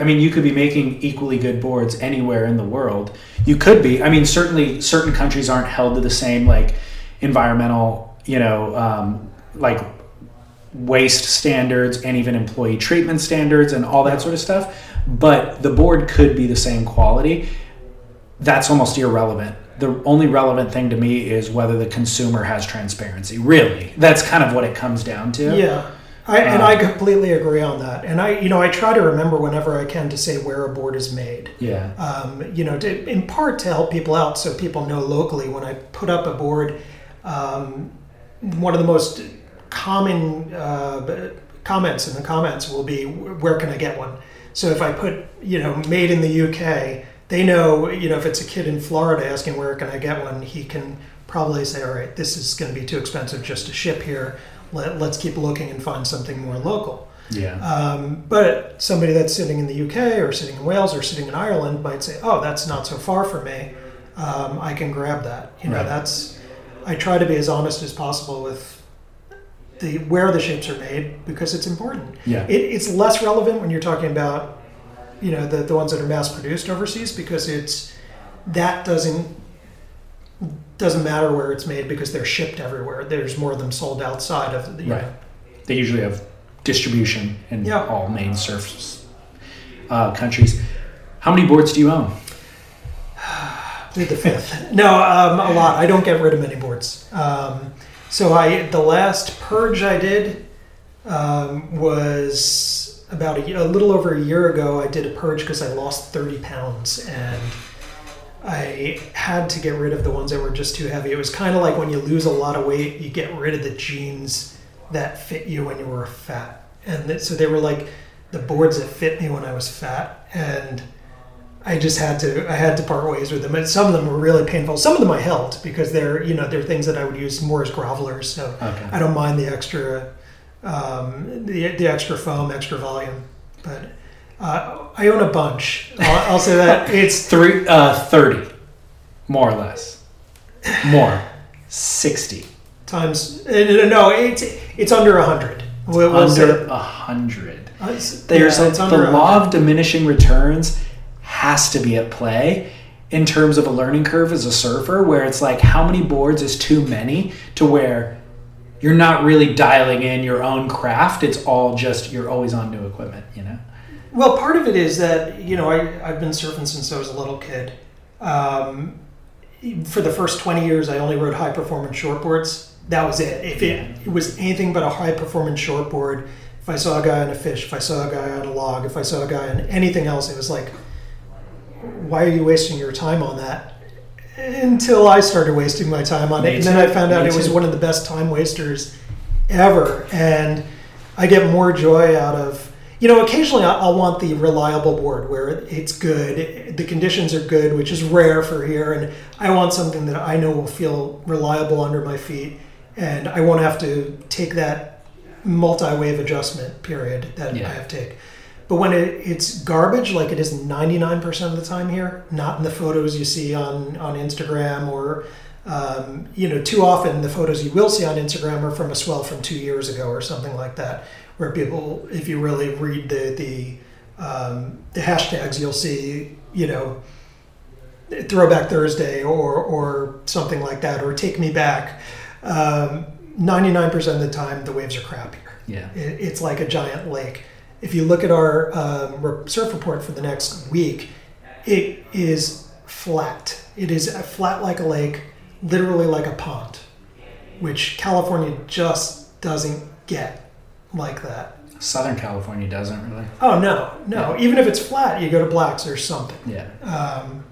I mean, you could be making equally good boards anywhere in the world. You could be. I mean, certainly certain countries aren't held to the same, like, environmental, you know, um, like waste standards and even employee treatment standards and all that sort of stuff. But the board could be the same quality that's almost irrelevant. The only relevant thing to me is whether the consumer has transparency. Really, that's kind of what it comes down to. Yeah. I, and Um, I completely agree on that. And I, you know, I try to remember whenever I can to say where a board is made. Yeah. um, you know, to, in part to help people out so people know locally when I put up a board. Um, one of the most common uh, comments in the comments will be, "Where can I get one?" So if I put, you know, made in the UK, they know, you know, if it's a kid in Florida asking where can I get one, he can probably say, "All right, this is going to be too expensive just to ship here. Let, let's keep looking and find something more local." Yeah. Um, but somebody that's sitting in the UK or sitting in Wales or sitting in Ireland might say, "Oh, that's not so far from me. Um, I can grab that." You know, Right. that's. I try to be as honest as possible with the where the shapes are made because it's important. Yeah. It, it's less relevant when you're talking about, you know, the, the ones that are mass produced overseas because it's that doesn't doesn't matter where it's made because they're shipped everywhere. There's more of them sold outside of the Right. know. They usually have distribution in Yeah. all main surf uh, countries. How many boards do you own? (sighs) The fifth. No, um, a lot. I don't get rid of many boards. Um, so I the last purge I did um, was about a, a little over a year ago. I did a purge because I lost thirty pounds and I had to get rid of the ones that were just too heavy. It was kind of like when you lose a lot of weight, you get rid of the jeans that fit you when you were fat, and so they were like the boards that fit me when I was fat and. I just had to I had to part ways with them. And some of them were really painful. Some of them I held because they're you know they're things that I would use more as grovelers. So Okay. I don't mind the extra um, the the extra foam, extra volume. But uh, I own a bunch. I'll, I'll say that (laughs) it's Three, uh, 30, more or less. More. 60. times uh, no it's it's under a hundred. Under a hundred. uh, There's yeah, a, the law hundred. of diminishing returns has to be at play in terms of a learning curve as a surfer, where it's like how many boards is too many to where you're not really dialing in your own craft. It's all just you're always on new equipment, you know. Well, part of it is that you know I I've been surfing since I was a little kid. Um, for the first twenty years, I only rode high performance shortboards. That was it. If it, it was anything but a high performance shortboard, if I saw a guy on a fish, if I saw a guy on a log, if I saw a guy on anything else, it was like, why are you wasting your time on that? Until I started wasting my time on Me it, and then I found out Me it was too. one of the best time wasters ever, and I get more joy out of. You know, occasionally I- I'll want the reliable board where it's good, the conditions are good, which is rare for here, and I want something that I know will feel reliable under my feet, and I won't have to take that multi-wave adjustment period that Yeah. I have to take. But when it, it's garbage, like it is 99% of the time here, not in the photos you see on, on Instagram or, um, you know, too often the photos you will see on Instagram are from a swell from two years ago or something like that, where people, if you really read the, the, um, the hashtags, you'll see, you know, Throwback Thursday or, or something like that, or Take Me Back. Um, 99% of the time, the waves are crappier. Yeah. It, it's like a giant lake. If you look at our um, surf report for the next week, it is flat. It is flat like a lake, literally like a pond, which California just doesn't get like that. Southern California doesn't really. Oh no, no. Even if it's flat, you go to blacks or something. Yeah. Um,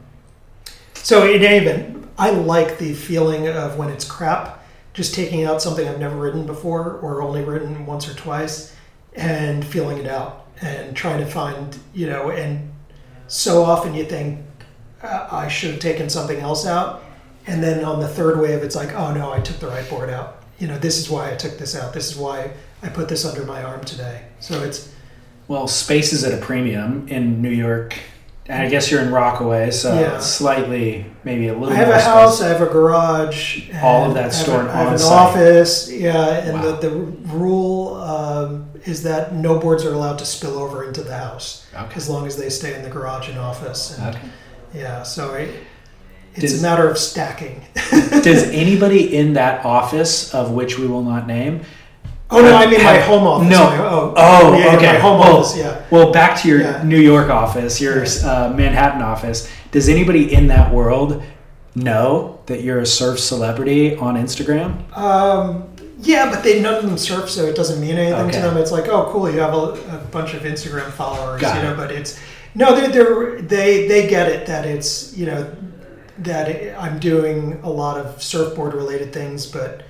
so in any event, I like the feeling of when it's crap, just taking out something I've never ridden before or only ridden once or twice, and feeling it out and trying to find, you know, and so often you think uh, I should have taken something else out, and then on the third wave, it's like, oh no, I took the right board out. You know, this is why I took this out. This is why I put this under my arm today. So it's Well, space is at a premium in New York. And I guess you're in Rockaway, so Yeah. slightly, maybe a little I have a house. space. I have a garage. All of that I have a- stored I have an office. Yeah, and Wow. the, the rule um, is that no boards are allowed to spill over into the house Okay. as long as they stay in the garage and office. And, Okay. Yeah, so I, it's Does- a matter of stacking. Does (laughs) anybody in that office, of which we will not name, Oh no, I mean my home office. no. My- oh, Oh, yeah, okay. My home Well, office. Yeah. Well, back to your Yeah. New York office, your uh, Manhattan office. Does anybody in that world know that you're a surf celebrity on Instagram? Um, yeah, but they none of them surf, so it doesn't mean anything Okay. to them. It's like, oh, cool, you have a, a bunch of Instagram followers, Got you know. it. But it's no, they they they they get it that it's you know that it, I'm doing a lot of surfboard related things, but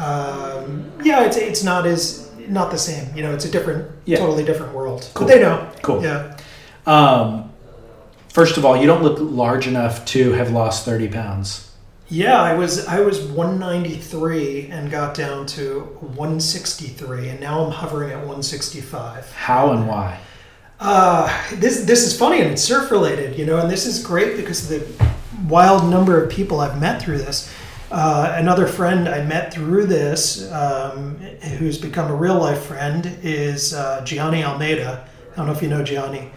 um, yeah, it's it's not as not the same. You know, it's a different, Yeah. totally different world. Cool. But they know. Cool. Yeah. Um, first of all, you don't look large enough to have lost 30 pounds. Yeah, I was I was 193 and got down to 163, and now I'm hovering at 165. How and why? Uh, this this is funny and it's surf related, you know, and this is great because of the wild number of people I've met through this. Uh, another friend I met through this, um, who's become a real life friend, is uh, Gianni Almeida. I don't know if you know Gianni.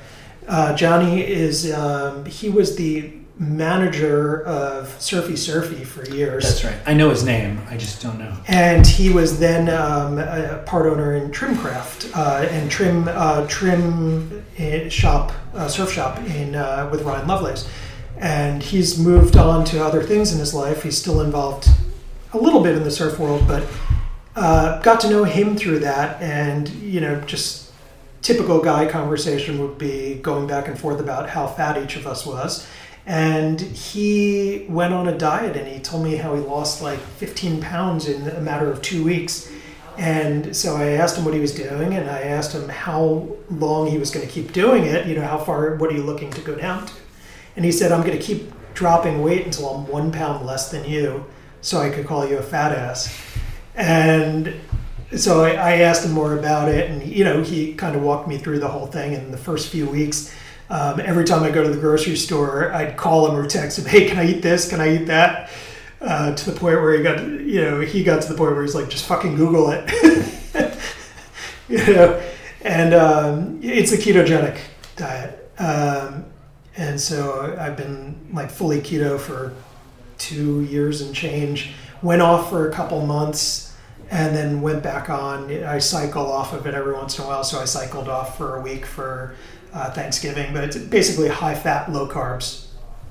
Uh, Gianni is um, he was the manager of Surfy Surfy for years. That's right. I know his name. I just don't know. and he was then um, a part owner in Trimcraft uh, and Trim uh, Trim uh, shop uh, surf shop in uh, with Ryan Lovelace, and he's moved on to other things in his life. He's still involved a little bit in the surf world, but uh, got to know him through that, and you know just typical guy conversation would be going back and forth about how fat each of us was. And he went on a diet and he told me how he lost like 15 pounds in a matter of two weeks. And so I asked him what he was doing and I asked him how long he was going to keep doing it. You know, how far, what are you looking to go down to? And he said, I'm going to keep dropping weight until I'm one pound less than you so I could call you a fat ass. And so I, I asked him more about it, and you know, he kind of walked me through the whole thing. In the first few weeks, um, every time I go to the grocery store, I'd call him or text him, "Hey, can I eat this? Can I eat that?" Uh, to the point where he got, you know, he got to the point where he's like, "Just fucking Google it," (laughs) you know. And um, it's a ketogenic diet, um, and so I've been like fully keto for two years and change. Went off for a couple months and then went back on. I cycle off of it every once in a while, so I cycled off for a week for uh, Thanksgiving. But it's basically high fat, low carbs.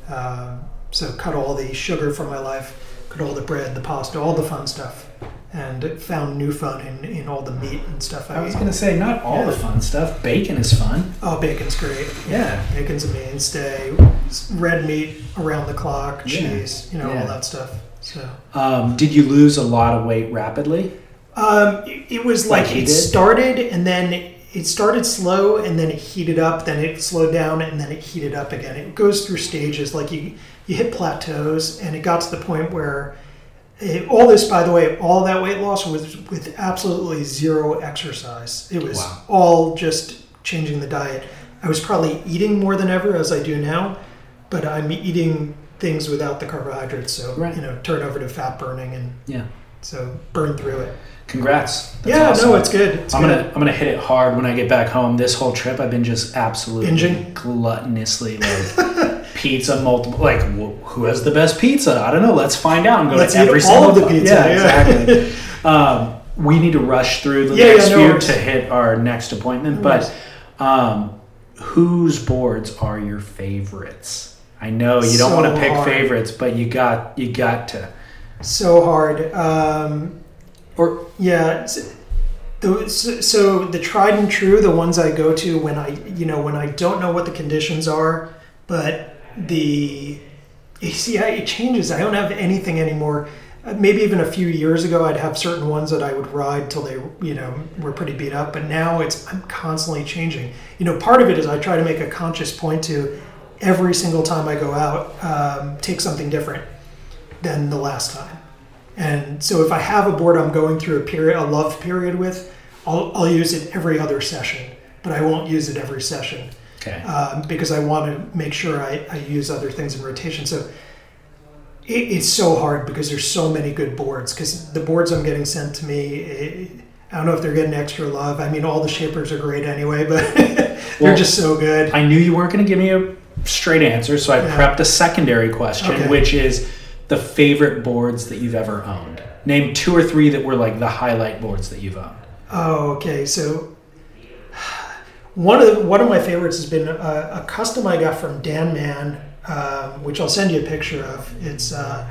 Um, so cut all the sugar from my life, all the bread, the pasta, all the fun stuff, and found new fun in, in all the meat and stuff. I was going to say, not all the fun stuff. Bacon is fun. Oh, bacon's great. Yeah. Bacon's a mainstay. Red meat around the clock, Yeah. cheese, you know, Yeah. all that stuff. So. Um, did you lose a lot of weight rapidly? Um, it, it was like, Like it did? started and then it started slow and then it heated up, then it slowed down and then it heated up again. It goes through stages. Like you, you hit plateaus and it got to the point where it, all this, by the way, all that weight loss was with absolutely zero exercise. It was Wow. all just changing the diet. I was probably eating more than ever as I do now, but I'm eating things without the carbohydrates. So, Right. you know, turn over to fat burning and Yeah. So burn through it. Congrats. That's yeah, awesome. no, it's good. It's I'm good. gonna I'm gonna hit it hard when I get back home. This whole trip, I've been just absolutely Binging? gluttonously like (laughs) pizza multiple. Like wh- who has the best pizza? I don't know. Let's find out and go Let's to every all single of the pizza, Yeah, yeah. exactly. (laughs) um, we need to rush through the Yeah, yeah, next no few to hit our next appointment. No but um, whose boards are your favorites? I know you don't So want to pick hard. favorites, but you got you got to. So hard. Um, Or yeah. The, so, the tried and true, the ones I go to when I, you know, when I don't know what the conditions are, but the, you see, I- it changes. I don't have anything anymore. Uh, Maybe even a few years ago, I'd have certain ones that I would ride till they, you know, were pretty beat up. But now it's I'm constantly changing. You know, part of it is I try to make a conscious point to every single time I go out, um, take something different than the last time. And so if I have a board I'm going through a period, a love period with, I'll, I'll use it every other session, but I won't use it every session okay. um, because I want to make sure I, I use other things in rotation. So it, it's so hard because there's so many good boards because the boards I'm getting sent to me, it, I don't know if they're getting extra love. I mean, all the shapers are great anyway, but (laughs) they're Well, just so good. I knew you weren't going to give me a straight answer, so I Yeah. prepped a secondary question, Okay. which is the favorite boards that you've ever owned. Name two or three that were like the highlight boards that you've owned. Oh, okay. So one of the, one of my favorites has been a, a custom I got from Dan Mann, um, which I'll send you a picture of. It's uh,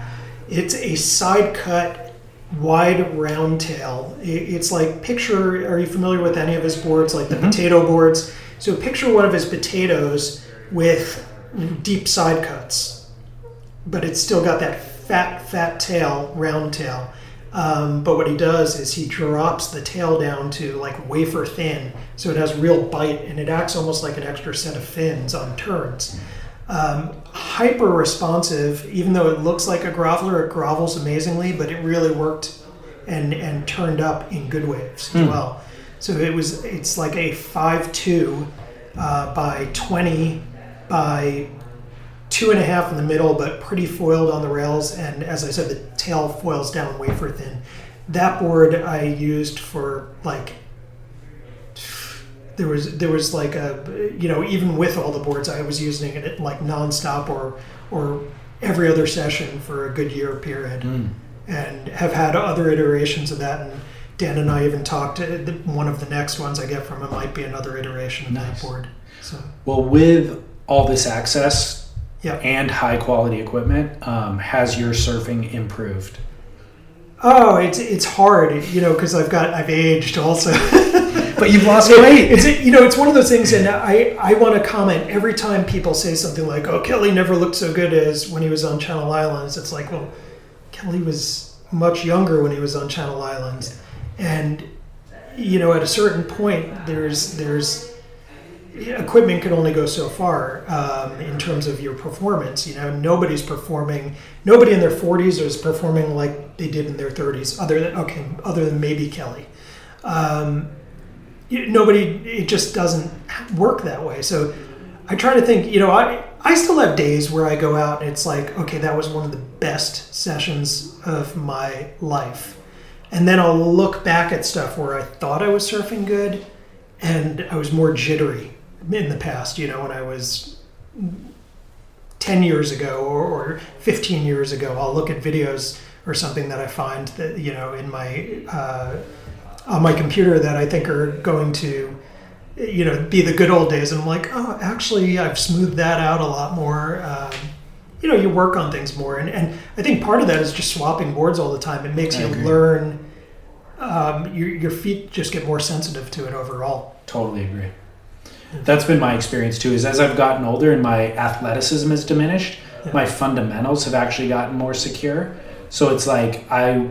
it's a side cut, wide round tail. It, it's like picture. Are you familiar with any of his boards, like the potato boards? So picture one of his potatoes with deep side cuts, but it's still got that fat, fat tail, round tail. Um, but what he does is he drops the tail down to like wafer thin, so it has real bite and it acts almost like an extra set of fins on turns. Um, hyper responsive, even though it looks like a groveler, it grovels amazingly, but it really worked and and turned up in good waves as well. So it was it's like a five two uh, by twenty by two and a half in the middle, but pretty foiled on the rails. And as I said, the tail foils down wafer thin. That board I used for like there was there was like a you know even with all the boards I was using it like nonstop or or every other session for a good year period, Mm. and have had other iterations of that. And Dan and I even talked. uh, One of the next ones I get from him might be another iteration of Nice. that board. So Well, with all this access yeah. and high quality equipment, um, has your surfing improved? Oh, it's it's hard, you know, because I've got I've aged also. (laughs) But you've lost weight. It's you know, it's one of those things, and I I want to comment every time people say something like, "Oh, Kelly never looked so good as when he was on Channel Islands." It's like, well, Kelly was much younger when he was on Channel Islands, and you know, at a certain point, there's there's equipment can only go so far um, in terms of your performance. You know, nobody's performing. Nobody in their 40s is performing like they did in their 30s. Other than okay, other than maybe Kelly. Um, nobody. It just doesn't work that way. So I try to think. You know, I I still have days where I go out and it's like, okay, that was one of the best sessions of my life. And then I'll look back at stuff where I thought I was surfing good and I was more jittery in the past, you know, when I was 10 years ago or, or 15 years ago. I'll look at videos or something that I find that, you know, in my, uh, on my computer that I think are going to, you know, be the good old days. And I'm like, oh, actually, I've smoothed that out a lot more. Um, you know, you work on things more. And, and I think part of that is just swapping boards all the time. It makes I you agree. learn, um, your, your feet just get more sensitive to it overall. Totally agree. That's been my experience too. Is as I've gotten older and my athleticism has diminished, Yeah. my fundamentals have actually gotten more secure. So it's like I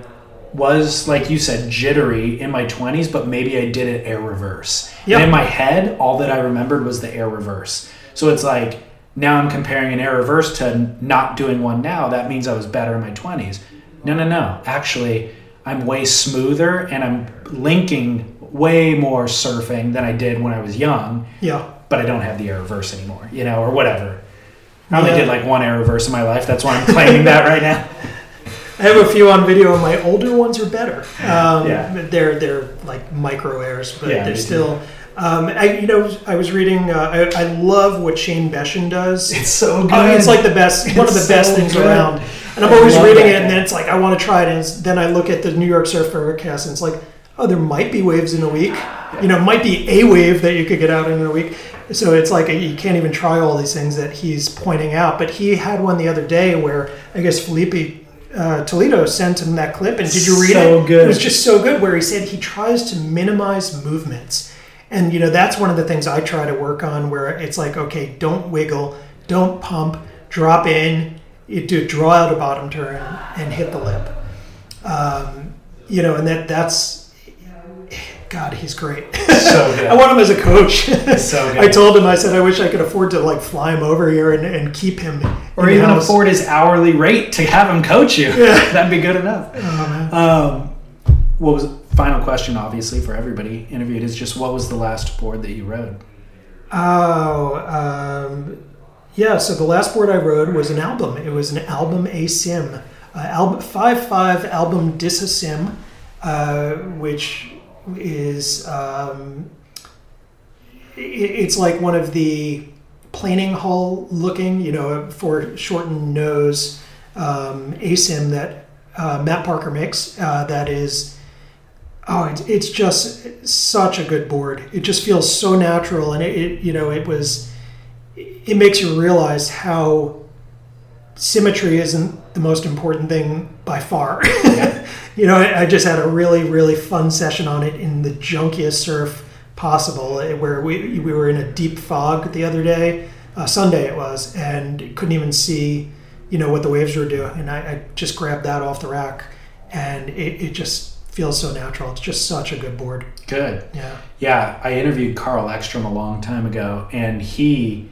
was, like you said, jittery in my twenties, but maybe I did an air reverse. Yeah. And in my head, all that I remembered was the air reverse. So it's like now I'm comparing an air reverse to not doing one now. That means I was better in my twenties. No, no, no. Actually, I'm way smoother and I'm linking way more surfing than I did when I was young, Yeah. but I don't have the air reverse anymore, you know, or whatever. I only Yeah. did like one air reverse in my life. That's why I'm claiming that right now. (laughs) (laughs) I have a few on video, and my older ones are better. Um, Yeah. they're they're like micro airs, but Yeah, they're still. Um, I you know I was reading. Uh, I, I love what Shane Beschen does. (laughs) It's so good. Oh, it's like the best, one of the It's best so things good. around. And I'm I always reading it, and then it's like I want to try it, and then I look at the New York Surf Forecast, and it's like, oh, there might be waves in a week. You know, might be a wave that you could get out in a week. So it's like you can't even try all these things that he's pointing out. But he had one the other day where I guess Filipe uh, Toledo sent him that clip, and did you read So it? good. It was just so good. Where he said he tries to minimize movements, and you know that's one of the things I try to work on. Where it's like, okay, don't wiggle, don't pump, drop in, you do draw out a bottom turn and hit the lip. Um, you know, and that that's God, he's great. So good. (laughs) I want him as a coach. So good. (laughs) I told him, I said, I wish I could afford to like fly him over here and, and keep him, or even in-house. afford his hourly rate to have him coach you. Yeah. (laughs) That'd be good enough. Um, what was final question? Obviously, for everybody interviewed is just what was the last board that you rode? Oh, um, yeah. So the last board I rode was an album. It was an album Asym, uh, album five five album Disasym, uh, which is um, i it's like one of the planing hull looking, you know, for shortened nose um, asym that uh, Matt Parker makes. Uh, that is. Oh, it's, it's just such a good board. It just feels so natural, and it, it you know it was. It makes you realize how symmetry isn't the most important thing by far. (laughs) you know, I, I just had a really really fun session on it in the junkiest surf possible, eh, where we we were in a deep fog the other day, uh, Sunday it was, and couldn't even see, you know, what the waves were doing, and I, I just grabbed that off the rack, and it, it just feels so natural. It's just such a good board. Good. Yeah. Yeah, I interviewed Carl Ekstrom a long time ago, and he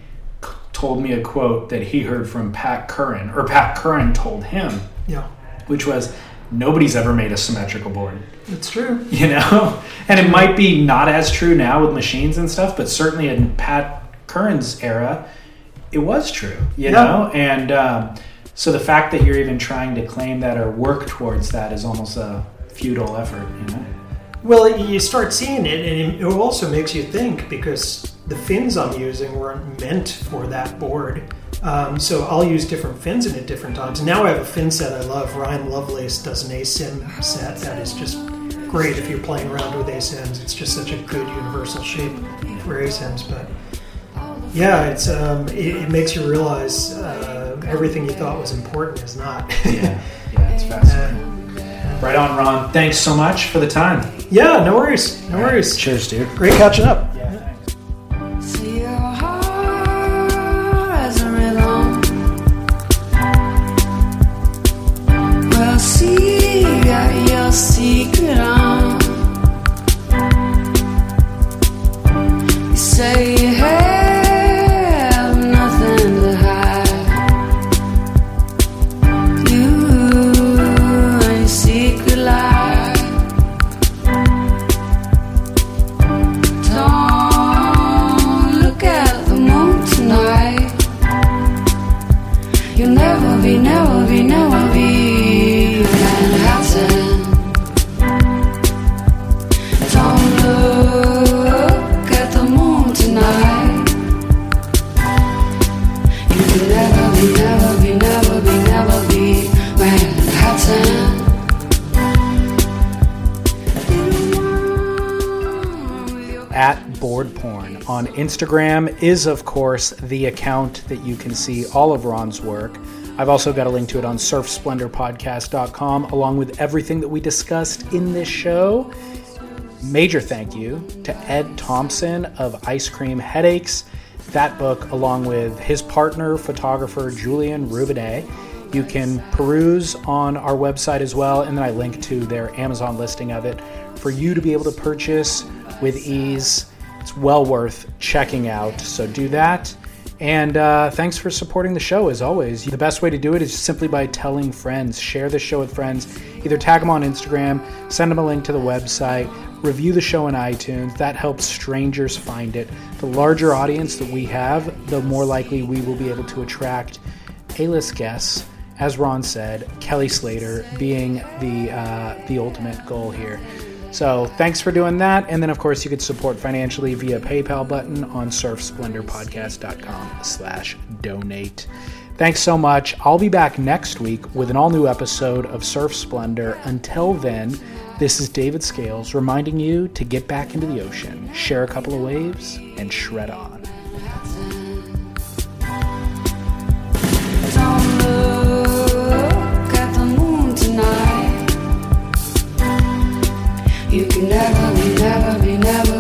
told me a quote that he heard from Pat Curren, or Pat Curren told him, Yeah. which was, "Nobody's ever made a symmetrical board." It's true. (laughs) You know, and it might be not as true now with machines and stuff, but certainly in Pat Curren's era, it was true. You Yeah. know, and um, so the fact that you're even trying to claim that or work towards that is almost a futile effort. You know. Well, you start seeing it, and it also makes you think because the fins I'm using weren't meant for that board. Um, so I'll use different fins in at different times. Now I have a fin set I love. Ryan Lovelace does an asym set that is just great if you're playing around with asyms. It's just such a good universal shape for asyms. But yeah, it's um, it, it, makes you realize uh, everything you thought was important is not. yeah, (laughs) yeah, it's fascinating. Uh, right on, Ron. Thanks so much for the time. Yeah, no worries. No worries. Cheers, dude. Great catching up. secret say Instagram is of course the account that you can see all of Ron's work. I've also got a link to it on surfsplendorpodcast.com along with everything that we discussed in this show. Major thank you to Ed Thompson of Ice Cream Headaches. That book, along with his partner, photographer Julien Roubinet, you can peruse on our website as well, and then I link to their Amazon listing of it for you to be able to purchase with ease. It's well worth checking out, so do that. And uh, thanks for supporting the show as always. The best way to do it is simply by telling friends. Share the show with friends. Either tag them on Instagram, send them a link to the website, review the show on iTunes. That helps strangers find it. The larger audience that we have, the more likely we will be able to attract A list guests. As Ron said, Kelly Slater being the uh, the ultimate goal here. So thanks for doing that. And then, of course, you could support financially via PayPal button on surfsplendorpodcast.com slash donate. Thanks so much. I'll be back next week with an all new episode of Surf Splendor. Until then, this is David Scales reminding you to get back into the ocean, share a couple of waves, and shred on. You can never be, never be, never